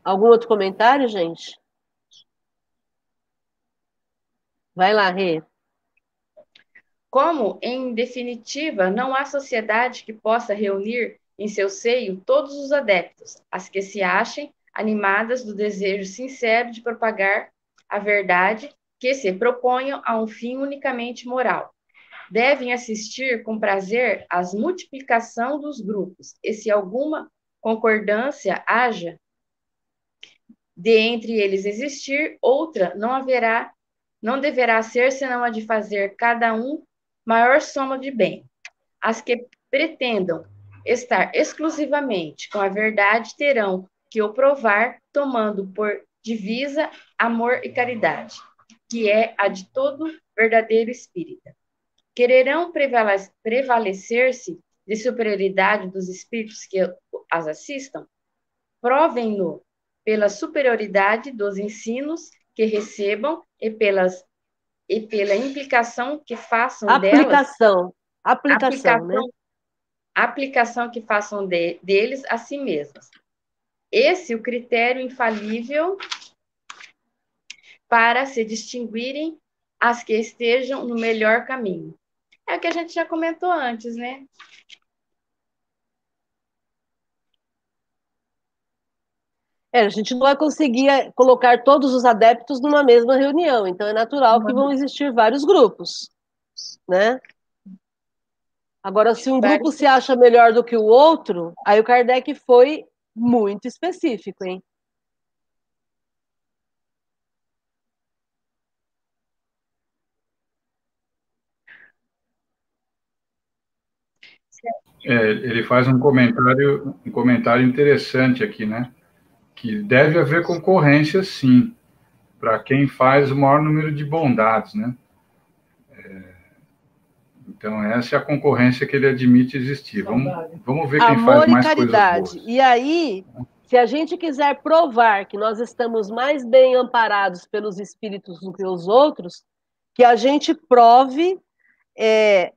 Algum outro comentário, gente? Vai lá, Rê. Como, em definitiva, não há sociedade que possa reunir em seu seio todos os adeptos, as que se achem animadas do desejo sincero de propagar a verdade, que se proponham a um fim unicamente moral. Devem assistir com prazer às multiplicação dos grupos, e se alguma concordância haja de entre eles existir, outra não haverá, não deverá ser senão a de fazer cada um maior soma de bem. As que pretendam estar exclusivamente com a verdade terão que o provar, tomando por divisa amor e caridade, que é a de todo verdadeiro espírita. Quererão prevalecer-se de superioridade dos espíritos que as assistam? Provem-no pela superioridade dos ensinos que recebam e pelas e pela implicação que façam aplicação. delas aplicação, aplicação, né? aplicação que façam de, deles a si mesmas. Esse é o critério infalível para se distinguirem as que estejam no melhor caminho. É o que a gente já comentou antes, né? É, a gente não vai conseguir é, colocar todos os adeptos numa mesma reunião, então é natural que vão existir vários grupos, né? Agora, se um grupo se acha melhor do que o outro, aí o Kardec foi muito específico, hein? É, ele faz um comentário, um comentário interessante aqui, né? Que deve haver concorrência, sim, para quem faz o maior número de bondades, né? É, então, essa é a concorrência que ele admite existir. Vamos, vamos ver quem Amor faz mais e caridade. coisas boas. E aí, se a gente quiser provar que nós estamos mais bem amparados pelos espíritos do que os outros, que a gente prove é,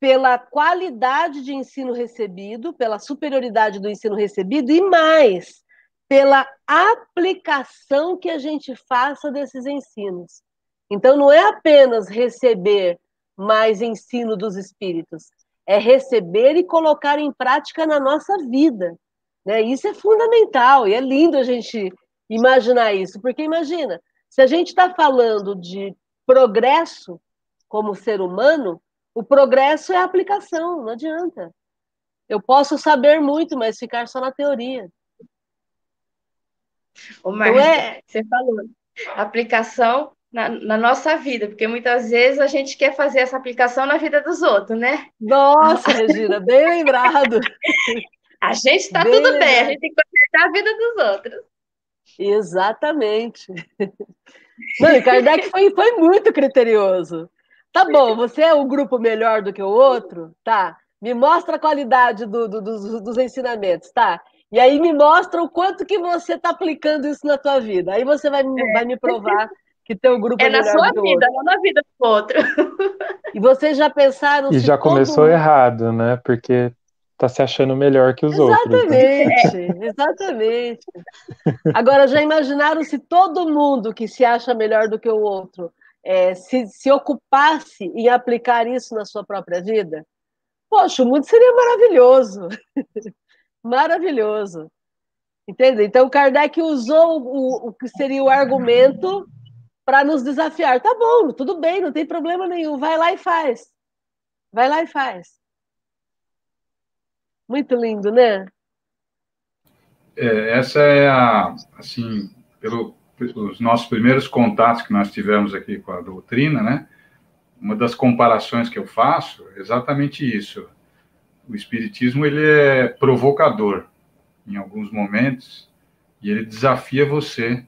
pela qualidade de ensino recebido, pela superioridade do ensino recebido e mais, pela aplicação que a gente faça desses ensinos. Então, não é apenas receber mais ensino dos espíritos, é receber e colocar em prática na nossa vida. Né? Isso é fundamental e é lindo a gente imaginar isso, porque imagina, se a gente está falando de progresso como ser humano, o progresso é a aplicação, não adianta. Eu posso saber muito, mas ficar só na teoria. Ô, Marcia, é... você falou, aplicação na, na, nossa vida, porque muitas vezes a gente quer fazer essa aplicação na vida dos outros, né? Nossa, Regina, bem lembrado. A gente está tudo lembrado. bem, a gente tem que consertar a vida dos outros. Exatamente. Não, Kardec foi, foi muito criterioso. Tá bom, você é um grupo melhor do que o outro? Tá. Me mostra a qualidade do, do, dos, dos ensinamentos, tá? E aí me mostra o quanto que você está aplicando isso na tua vida. Aí você vai, é. vai me provar que teu grupo é, é na sua vida, não na vida do outro. E vocês já pensaram E já começou mundo... errado, né? Porque tá se achando melhor que os exatamente, outros. Exatamente, né? exatamente. Agora, já imaginaram se todo mundo que se acha melhor do que o outro é, se, se ocupasse em aplicar isso na sua própria vida? Poxa, o mundo seria maravilhoso. Maravilhoso. Entende? Então, Kardec usou o, o que seria o argumento para nos desafiar. Tá bom, tudo bem, não tem problema nenhum. Vai lá e faz. Vai lá e faz. Muito lindo, né? É, essa é a, assim, pelo, pelos nossos primeiros contatos que nós tivemos aqui com a doutrina, né? Uma das comparações que eu faço é exatamente isso o espiritismo ele é provocador em alguns momentos e ele desafia você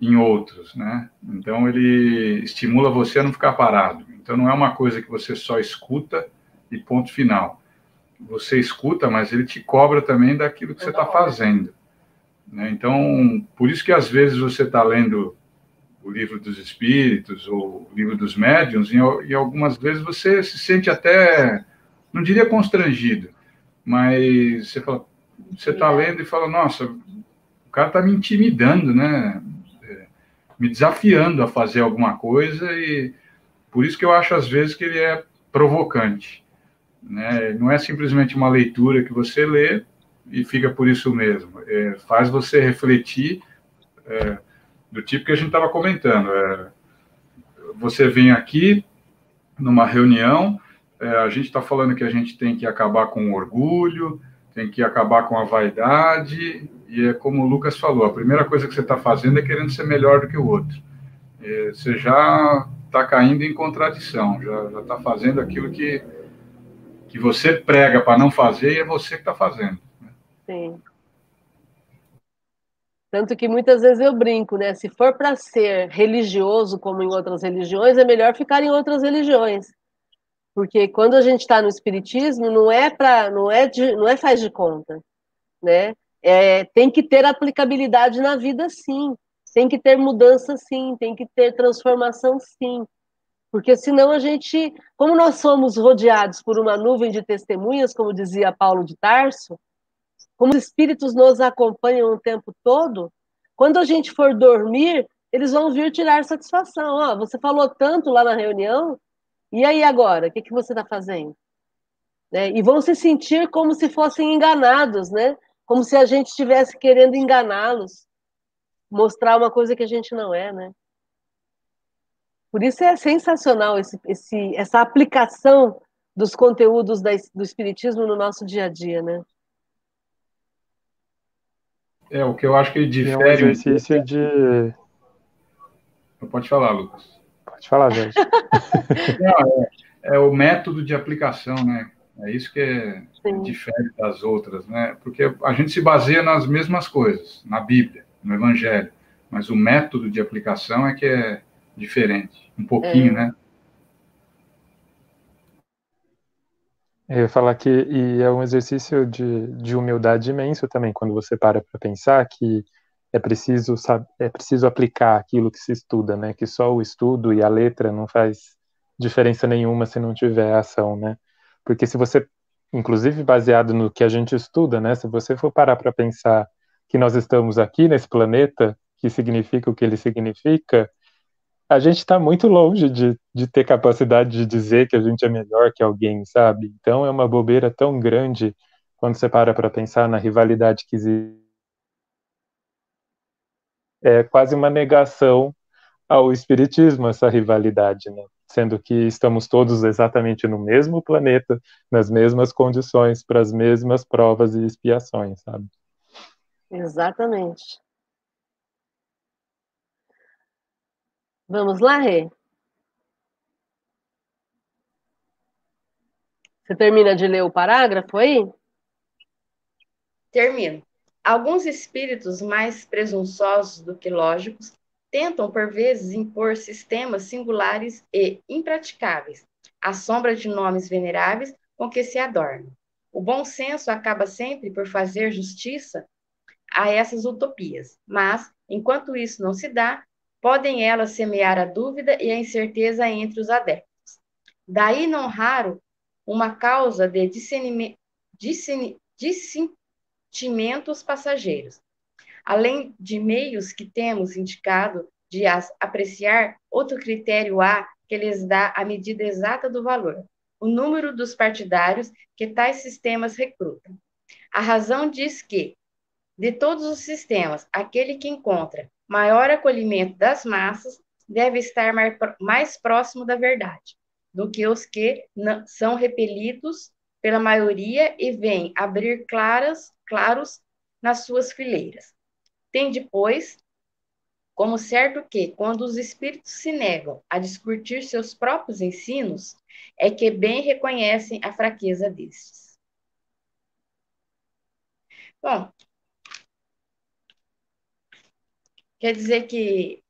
em outros, né? Então ele estimula você a não ficar parado. Então não é uma coisa que você só escuta e ponto final. Você escuta, mas ele te cobra também daquilo que você está fazendo. Né? Então, por isso que às vezes você está lendo o livro dos espíritos ou o livro dos médiuns e, e algumas vezes você se sente até não diria constrangido, mas você fala, você está lendo e fala, nossa, o cara está me intimidando, né? É, me desafiando a fazer alguma coisa e por isso que eu acho às vezes que ele é provocante. Né? Não é simplesmente uma leitura que você lê e fica por isso mesmo. É, faz você refletir é, do tipo que a gente estava comentando. É, você vem aqui numa reunião, é, a gente está falando que a gente tem que acabar com o orgulho, tem que acabar com a vaidade, e é como o Lucas falou, a primeira coisa que você está fazendo é querendo ser melhor do que o outro. É, você já está caindo em contradição, já está fazendo aquilo que, que você prega para não fazer e é você que está fazendo. Sim. Tanto que muitas vezes eu brinco, né? Se for para ser religioso como em outras religiões, é melhor ficar em outras religiões. Porque quando a gente está no espiritismo, não é para, não é de, não é faz de conta, né? É, tem que ter aplicabilidade na vida, sim. Tem que ter mudança, sim. Tem que ter transformação, sim. Porque senão a gente, como nós somos rodeados por uma nuvem de testemunhas, como dizia Paulo de Tarso, como os espíritos nos acompanham o tempo todo, quando a gente for dormir, eles vão vir tirar satisfação. Ó, você falou tanto lá na reunião, e aí agora? O que, que você está fazendo? Né? E vão se sentir como se fossem enganados, né? Como se a gente estivesse querendo enganá-los, mostrar uma coisa que a gente não é, né? Por isso é sensacional esse, esse, essa aplicação dos conteúdos da, do Espiritismo no nosso dia a dia, né? É, o que eu acho que difere... É um exercício de... Pode falar, Lucas. Pode falar, Jorge. Não, é, é, o método de aplicação, né? É isso que é, difere das outras, né? Porque a gente se baseia nas mesmas coisas, na Bíblia, no Evangelho, mas o método de aplicação é que é diferente, um pouquinho, é. né? Eu ia falar que e é um exercício de, de humildade imenso também, quando você para para pensar que é preciso é preciso aplicar aquilo que se estuda, né? Que só o estudo e a letra não faz diferença nenhuma se não tiver ação, né? Porque se você, inclusive baseado no que a gente estuda, né? Se você for parar para pensar que nós estamos aqui nesse planeta, que significa o que ele significa, a gente está muito longe de, de ter capacidade de dizer que a gente é melhor que alguém, sabe? Então é uma bobeira tão grande quando você para para pensar na rivalidade que existe. É quase uma negação ao espiritismo essa rivalidade, né? Sendo que estamos todos exatamente no mesmo planeta, nas mesmas condições, para as mesmas provas e expiações, sabe? Exatamente. Vamos lá, Rê? Você termina de ler o parágrafo aí? Termino. Alguns espíritos mais presunçosos do que lógicos tentam, por vezes, impor sistemas singulares e impraticáveis, à sombra de nomes veneráveis com que se adornam. O bom senso acaba sempre por fazer justiça a essas utopias, mas, enquanto isso não se dá, podem elas semear a dúvida e a incerteza entre os adeptos. Daí, não raro, uma causa de dissentimentos passageiros. Além de meios que temos indicado de apreciar, outro critério há que lhes dá a medida exata do valor, o número dos partidários que tais sistemas recrutam. A razão diz que, de todos os sistemas, aquele que encontra maior acolhimento das massas deve estar mais próximo da verdade do que os que são repelidos pela maioria e vêm abrir claras, claros nas suas fileiras. Tem depois como certo que, quando os espíritos se negam a discutir seus próprios ensinos, é que bem reconhecem a fraqueza destes. Bom, Quer dizer que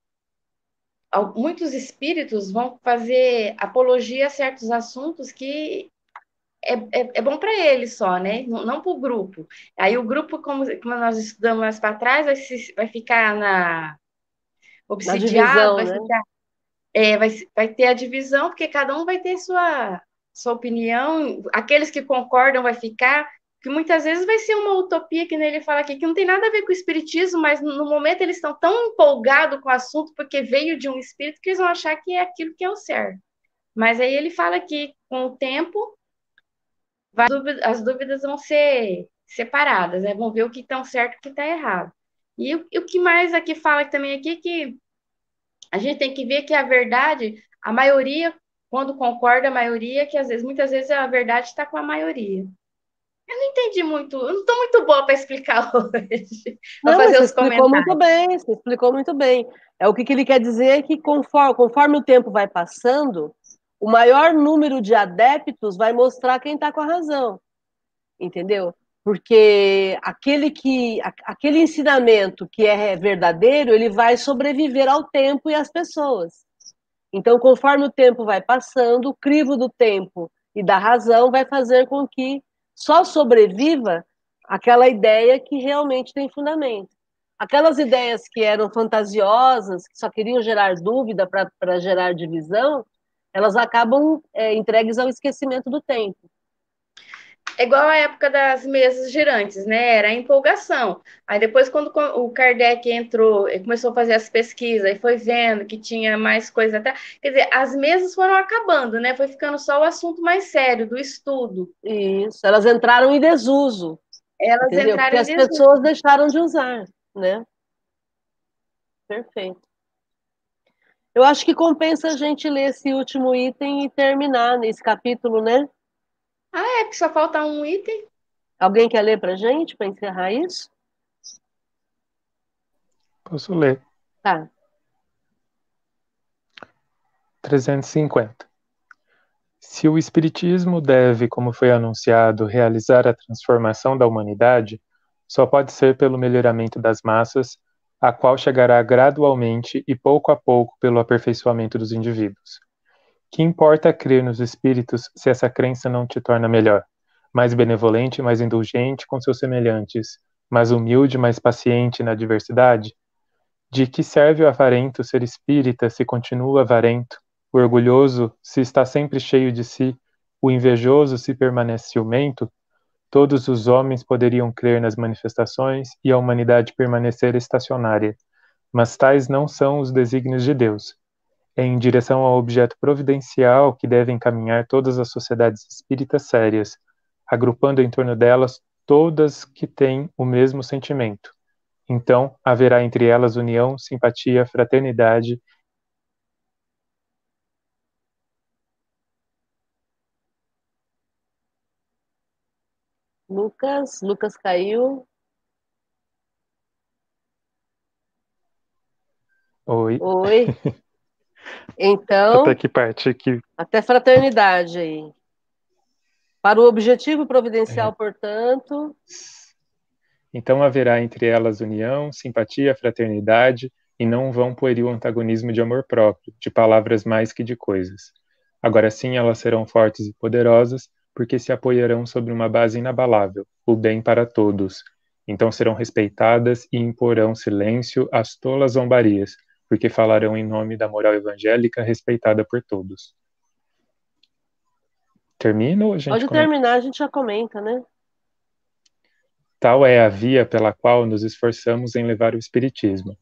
muitos espíritos vão fazer apologia a certos assuntos que é, é, é bom para eles só, né? Não, não para o grupo. Aí o grupo, como, como nós estudamos mais para trás, vai, se, vai ficar na obsidiado, vai, né? ficar, é, vai, vai ter a divisão, porque cada um vai ter sua, sua opinião. Aqueles que concordam vai ficar que muitas vezes vai ser uma utopia, que ele fala aqui, que não tem nada a ver com o espiritismo, mas no momento eles estão tão empolgados com o assunto, porque veio de um espírito, que eles vão achar que é aquilo que é o certo. Mas aí ele fala que, com o tempo, as dúvidas vão ser separadas, né? vão ver o que está certo e o que está errado. E o, e o que mais aqui fala também aqui é que a gente tem que ver que a verdade, a maioria, quando concorda a maioria, que às vezes, muitas vezes a verdade está com a maioria. Eu não entendi muito, eu não estou muito boa para explicar hoje. Não, fazer você os explicou muito bem, você explicou muito bem. É o que, que ele quer dizer é que conforme, conforme o tempo vai passando, o maior número de adeptos vai mostrar quem está com a razão, entendeu? Porque aquele que aquele ensinamento que é verdadeiro, ele vai sobreviver ao tempo e às pessoas. Então, conforme o tempo vai passando, o crivo do tempo e da razão vai fazer com que só sobreviva aquela ideia que realmente tem fundamento. Aquelas ideias que eram fantasiosas, que só queriam gerar dúvida para gerar divisão, elas acabam é, entregues ao esquecimento do tempo. É igual a época das mesas girantes, né? Era a empolgação. Aí depois, quando o Kardec entrou, e começou a fazer as pesquisas e foi vendo que tinha mais coisa até. Quer dizer, as mesas foram acabando, né? Foi ficando só o assunto mais sério do estudo. Isso, elas entraram em desuso. Elas entendeu? entraram Porque em as pessoas deixaram de usar, né? Perfeito. Eu acho que compensa a gente ler esse último item e terminar nesse capítulo, né? Ah, é, que só falta um item. Alguém quer ler para gente, para encerrar isso? Posso ler. Tá. 350. Se o Espiritismo deve, como foi anunciado, realizar a transformação da humanidade, só pode ser pelo melhoramento das massas, a qual chegará gradualmente e pouco a pouco pelo aperfeiçoamento dos indivíduos. Que importa crer nos espíritos se essa crença não te torna melhor, mais benevolente, mais indulgente com seus semelhantes, mais humilde, mais paciente na adversidade? De que serve o avarento ser espírita se continua avarento, o orgulhoso se está sempre cheio de si, o invejoso se permanece ciumento? Todos os homens poderiam crer nas manifestações e a humanidade permanecer estacionária, mas tais não são os desígnios de Deus em direção ao objeto providencial que devem caminhar todas as sociedades espíritas sérias, agrupando em torno delas todas que têm o mesmo sentimento. Então, haverá entre elas união, simpatia, fraternidade Lucas, Lucas caiu. Oi. Oi. Então. Até que parte aqui? Até fraternidade aí. Para o objetivo providencial, é. portanto. Então haverá entre elas união, simpatia, fraternidade, e não vão pueril antagonismo de amor próprio, de palavras mais que de coisas. Agora sim elas serão fortes e poderosas, porque se apoiarão sobre uma base inabalável, o bem para todos. Então serão respeitadas e imporão silêncio às tolas zombarias, porque falarão em nome da moral evangélica respeitada por todos. Termina ou a gente Pode comenta? terminar, a gente já comenta, né? Tal é a via pela qual nos esforçamos em levar o Espiritismo.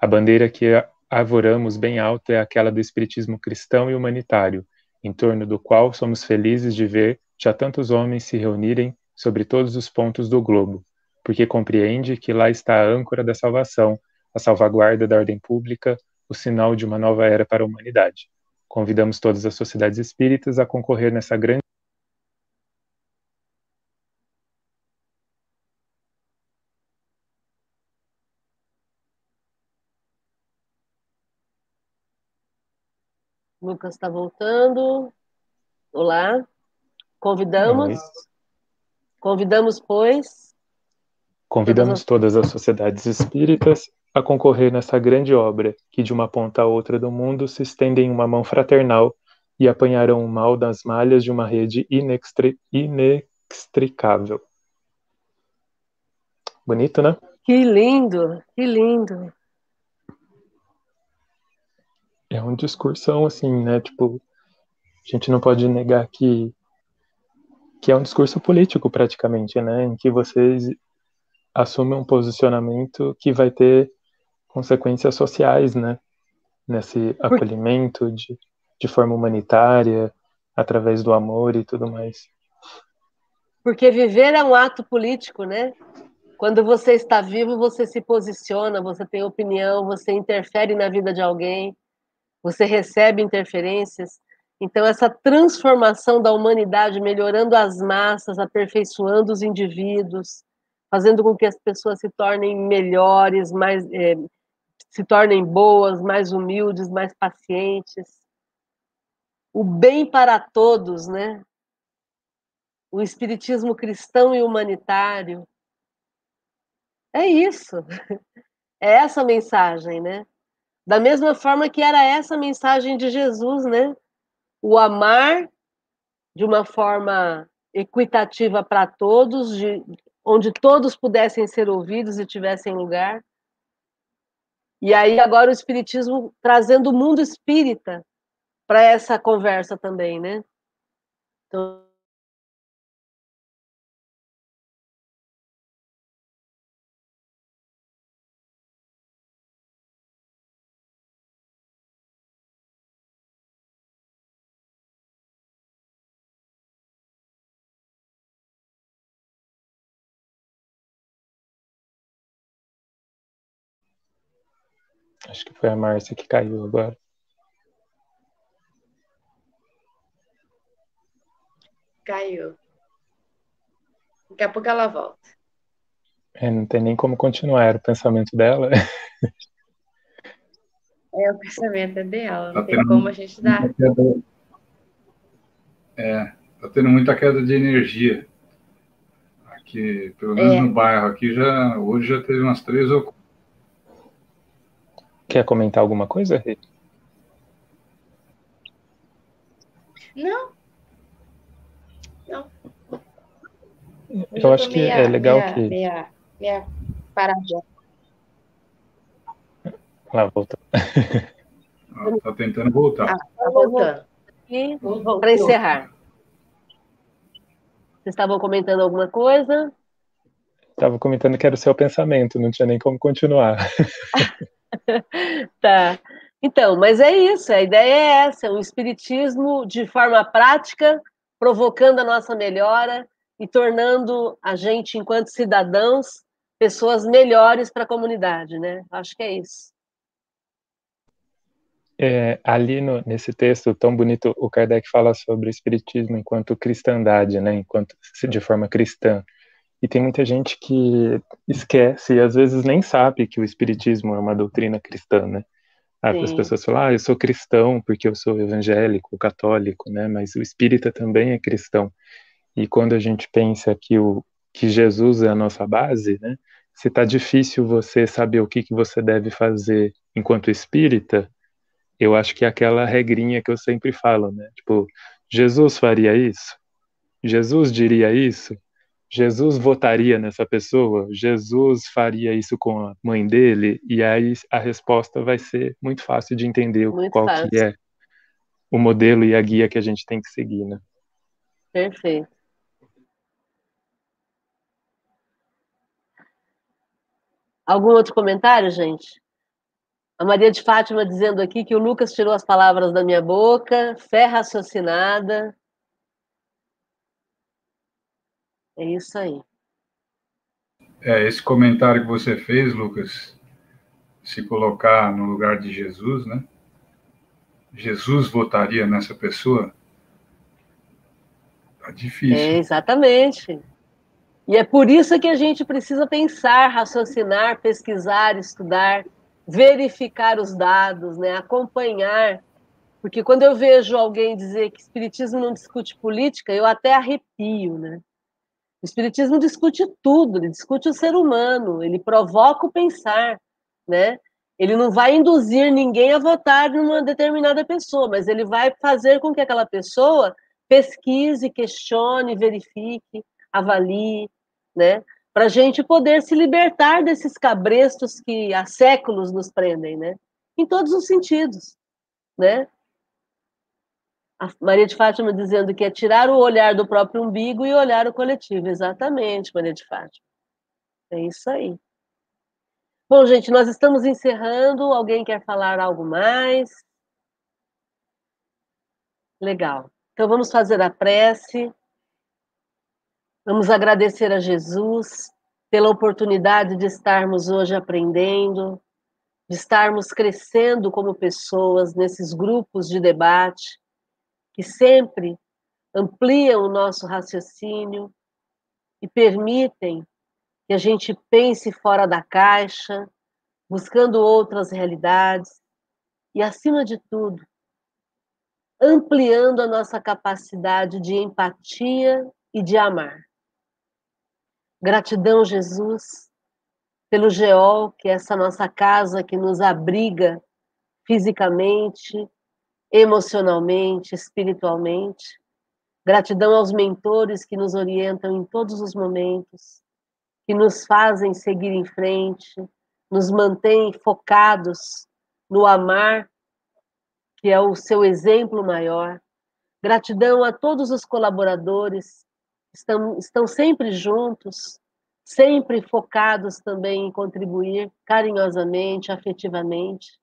A bandeira que arvoramos bem alta é aquela do Espiritismo cristão e humanitário, em torno do qual somos felizes de ver já tantos homens se reunirem sobre todos os pontos do globo, porque compreende que lá está a âncora da salvação, a salvaguarda da ordem pública, o sinal de uma nova era para a humanidade. Convidamos todas as sociedades espíritas a concorrer nessa grande Lucas está voltando. Olá. Convidamos. Convidamos, pois. Convidamos todas as sociedades espíritas a concorrer nessa grande obra, que de uma ponta a outra do mundo se estende em uma mão fraternal e apanharão o mal das malhas de uma rede inextri inextricável. Bonito, né? Que lindo, que lindo. É um discursão assim, né? Tipo, a gente não pode negar que que é um discurso político praticamente, né, em que vocês assumem um posicionamento que vai ter consequências sociais, né, nesse acolhimento de, de forma humanitária, através do amor e tudo mais. Porque viver é um ato político, né? Quando você está vivo, você se posiciona, você tem opinião, você interfere na vida de alguém, você recebe interferências. Então, essa transformação da humanidade, melhorando as massas, aperfeiçoando os indivíduos, fazendo com que as pessoas se tornem melhores, mais, é, se tornem boas, mais humildes, mais pacientes. O bem para todos, né? O espiritismo cristão e humanitário, é isso. É essa mensagem, né? Da mesma forma que era essa mensagem de Jesus, né? O amar de uma forma equitativa para todos, de, onde todos pudessem ser ouvidos e tivessem lugar. E aí agora o espiritismo trazendo o mundo espírita para essa conversa também, né? Então, Acho que foi a Márcia que caiu agora. Caiu. Daqui a pouco ela volta. É, não tem nem como continuar, era o pensamento dela. É, o pensamento é dela, não tá tem como a gente dar. Queda... É, tá tendo muita queda de energia. Aqui, pelo menos é. no bairro aqui, já, hoje já teve umas três ou Quer comentar alguma coisa, Rê? Não. Não. Eu, Eu acho que meia, é legal meia, que. Meia, meia paradinha. Lá, voltou. Está tentando voltar. Ah, tá voltando. Para encerrar. Vocês estavam comentando alguma coisa? Estava comentando que era o seu pensamento, não tinha nem como continuar. tá. Então, mas é isso, a ideia é essa, um espiritismo de forma prática, provocando a nossa melhora e tornando a gente, enquanto cidadãos, pessoas melhores para a comunidade, né? Acho que é isso. É, ali no, nesse texto tão bonito, o Kardec fala sobre o espiritismo enquanto cristandade, né? Enquanto de forma cristã. E tem muita gente que esquece e às vezes nem sabe que o espiritismo é uma doutrina cristã, né? As pessoas falam, ah, eu sou cristão porque eu sou evangélico, católico, né? Mas o espírita também é cristão. E quando a gente pensa que o que Jesus é a nossa base, né? Se está difícil você saber o que, que você deve fazer enquanto espírita, eu acho que é aquela regrinha que eu sempre falo, né? Tipo, Jesus faria isso? Jesus diria isso? Jesus votaria nessa pessoa? Jesus faria isso com a mãe dele? E aí a resposta vai ser muito fácil de entender muito qual fácil. que é o modelo e a guia que a gente tem que seguir, né? Perfeito. Algum outro comentário, gente? A Maria de Fátima dizendo aqui que o Lucas tirou as palavras da minha boca, fé raciocinada, É isso aí. É, esse comentário que você fez, Lucas, se colocar no lugar de Jesus, né? Jesus votaria nessa pessoa? Tá difícil. É, exatamente. E é por isso que a gente precisa pensar, raciocinar, pesquisar, estudar, verificar os dados, né? acompanhar. Porque quando eu vejo alguém dizer que espiritismo não discute política, eu até arrepio, né? O Espiritismo discute tudo, ele discute o ser humano, ele provoca o pensar, né? Ele não vai induzir ninguém a votar numa determinada pessoa, mas ele vai fazer com que aquela pessoa pesquise, questione, verifique, avalie, né? Para a gente poder se libertar desses cabrestos que há séculos nos prendem, né? Em todos os sentidos, né? A Maria de Fátima dizendo que é tirar o olhar do próprio umbigo e olhar o coletivo. Exatamente, Maria de Fátima. É isso aí. Bom, gente, nós estamos encerrando. Alguém quer falar algo mais? Legal. Então vamos fazer a prece. Vamos agradecer a Jesus pela oportunidade de estarmos hoje aprendendo, de estarmos crescendo como pessoas nesses grupos de debate que sempre ampliam o nosso raciocínio e permitem que a gente pense fora da caixa, buscando outras realidades e, acima de tudo, ampliando a nossa capacidade de empatia e de amar. Gratidão, Jesus, pelo Geol, que é essa nossa casa que nos abriga fisicamente, emocionalmente, espiritualmente. Gratidão aos mentores que nos orientam em todos os momentos, que nos fazem seguir em frente, nos mantêm focados no amar, que é o seu exemplo maior. Gratidão a todos os colaboradores estão, estão sempre juntos, sempre focados também em contribuir carinhosamente, afetivamente.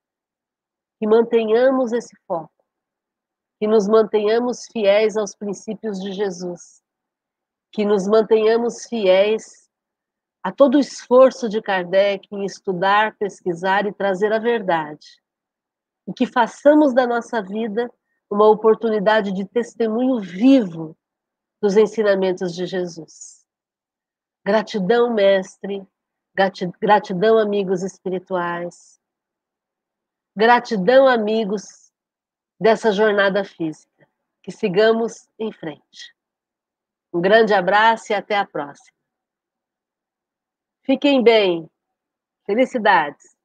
Que mantenhamos esse foco que nos mantenhamos fiéis aos princípios de Jesus, que nos mantenhamos fiéis a todo o esforço de Kardec em estudar, pesquisar e trazer a verdade, e que façamos da nossa vida uma oportunidade de testemunho vivo dos ensinamentos de Jesus. Gratidão, mestre, gratidão, amigos espirituais, gratidão, amigos dessa jornada física. Que sigamos em frente. Um grande abraço e até a próxima. Fiquem bem. Felicidades.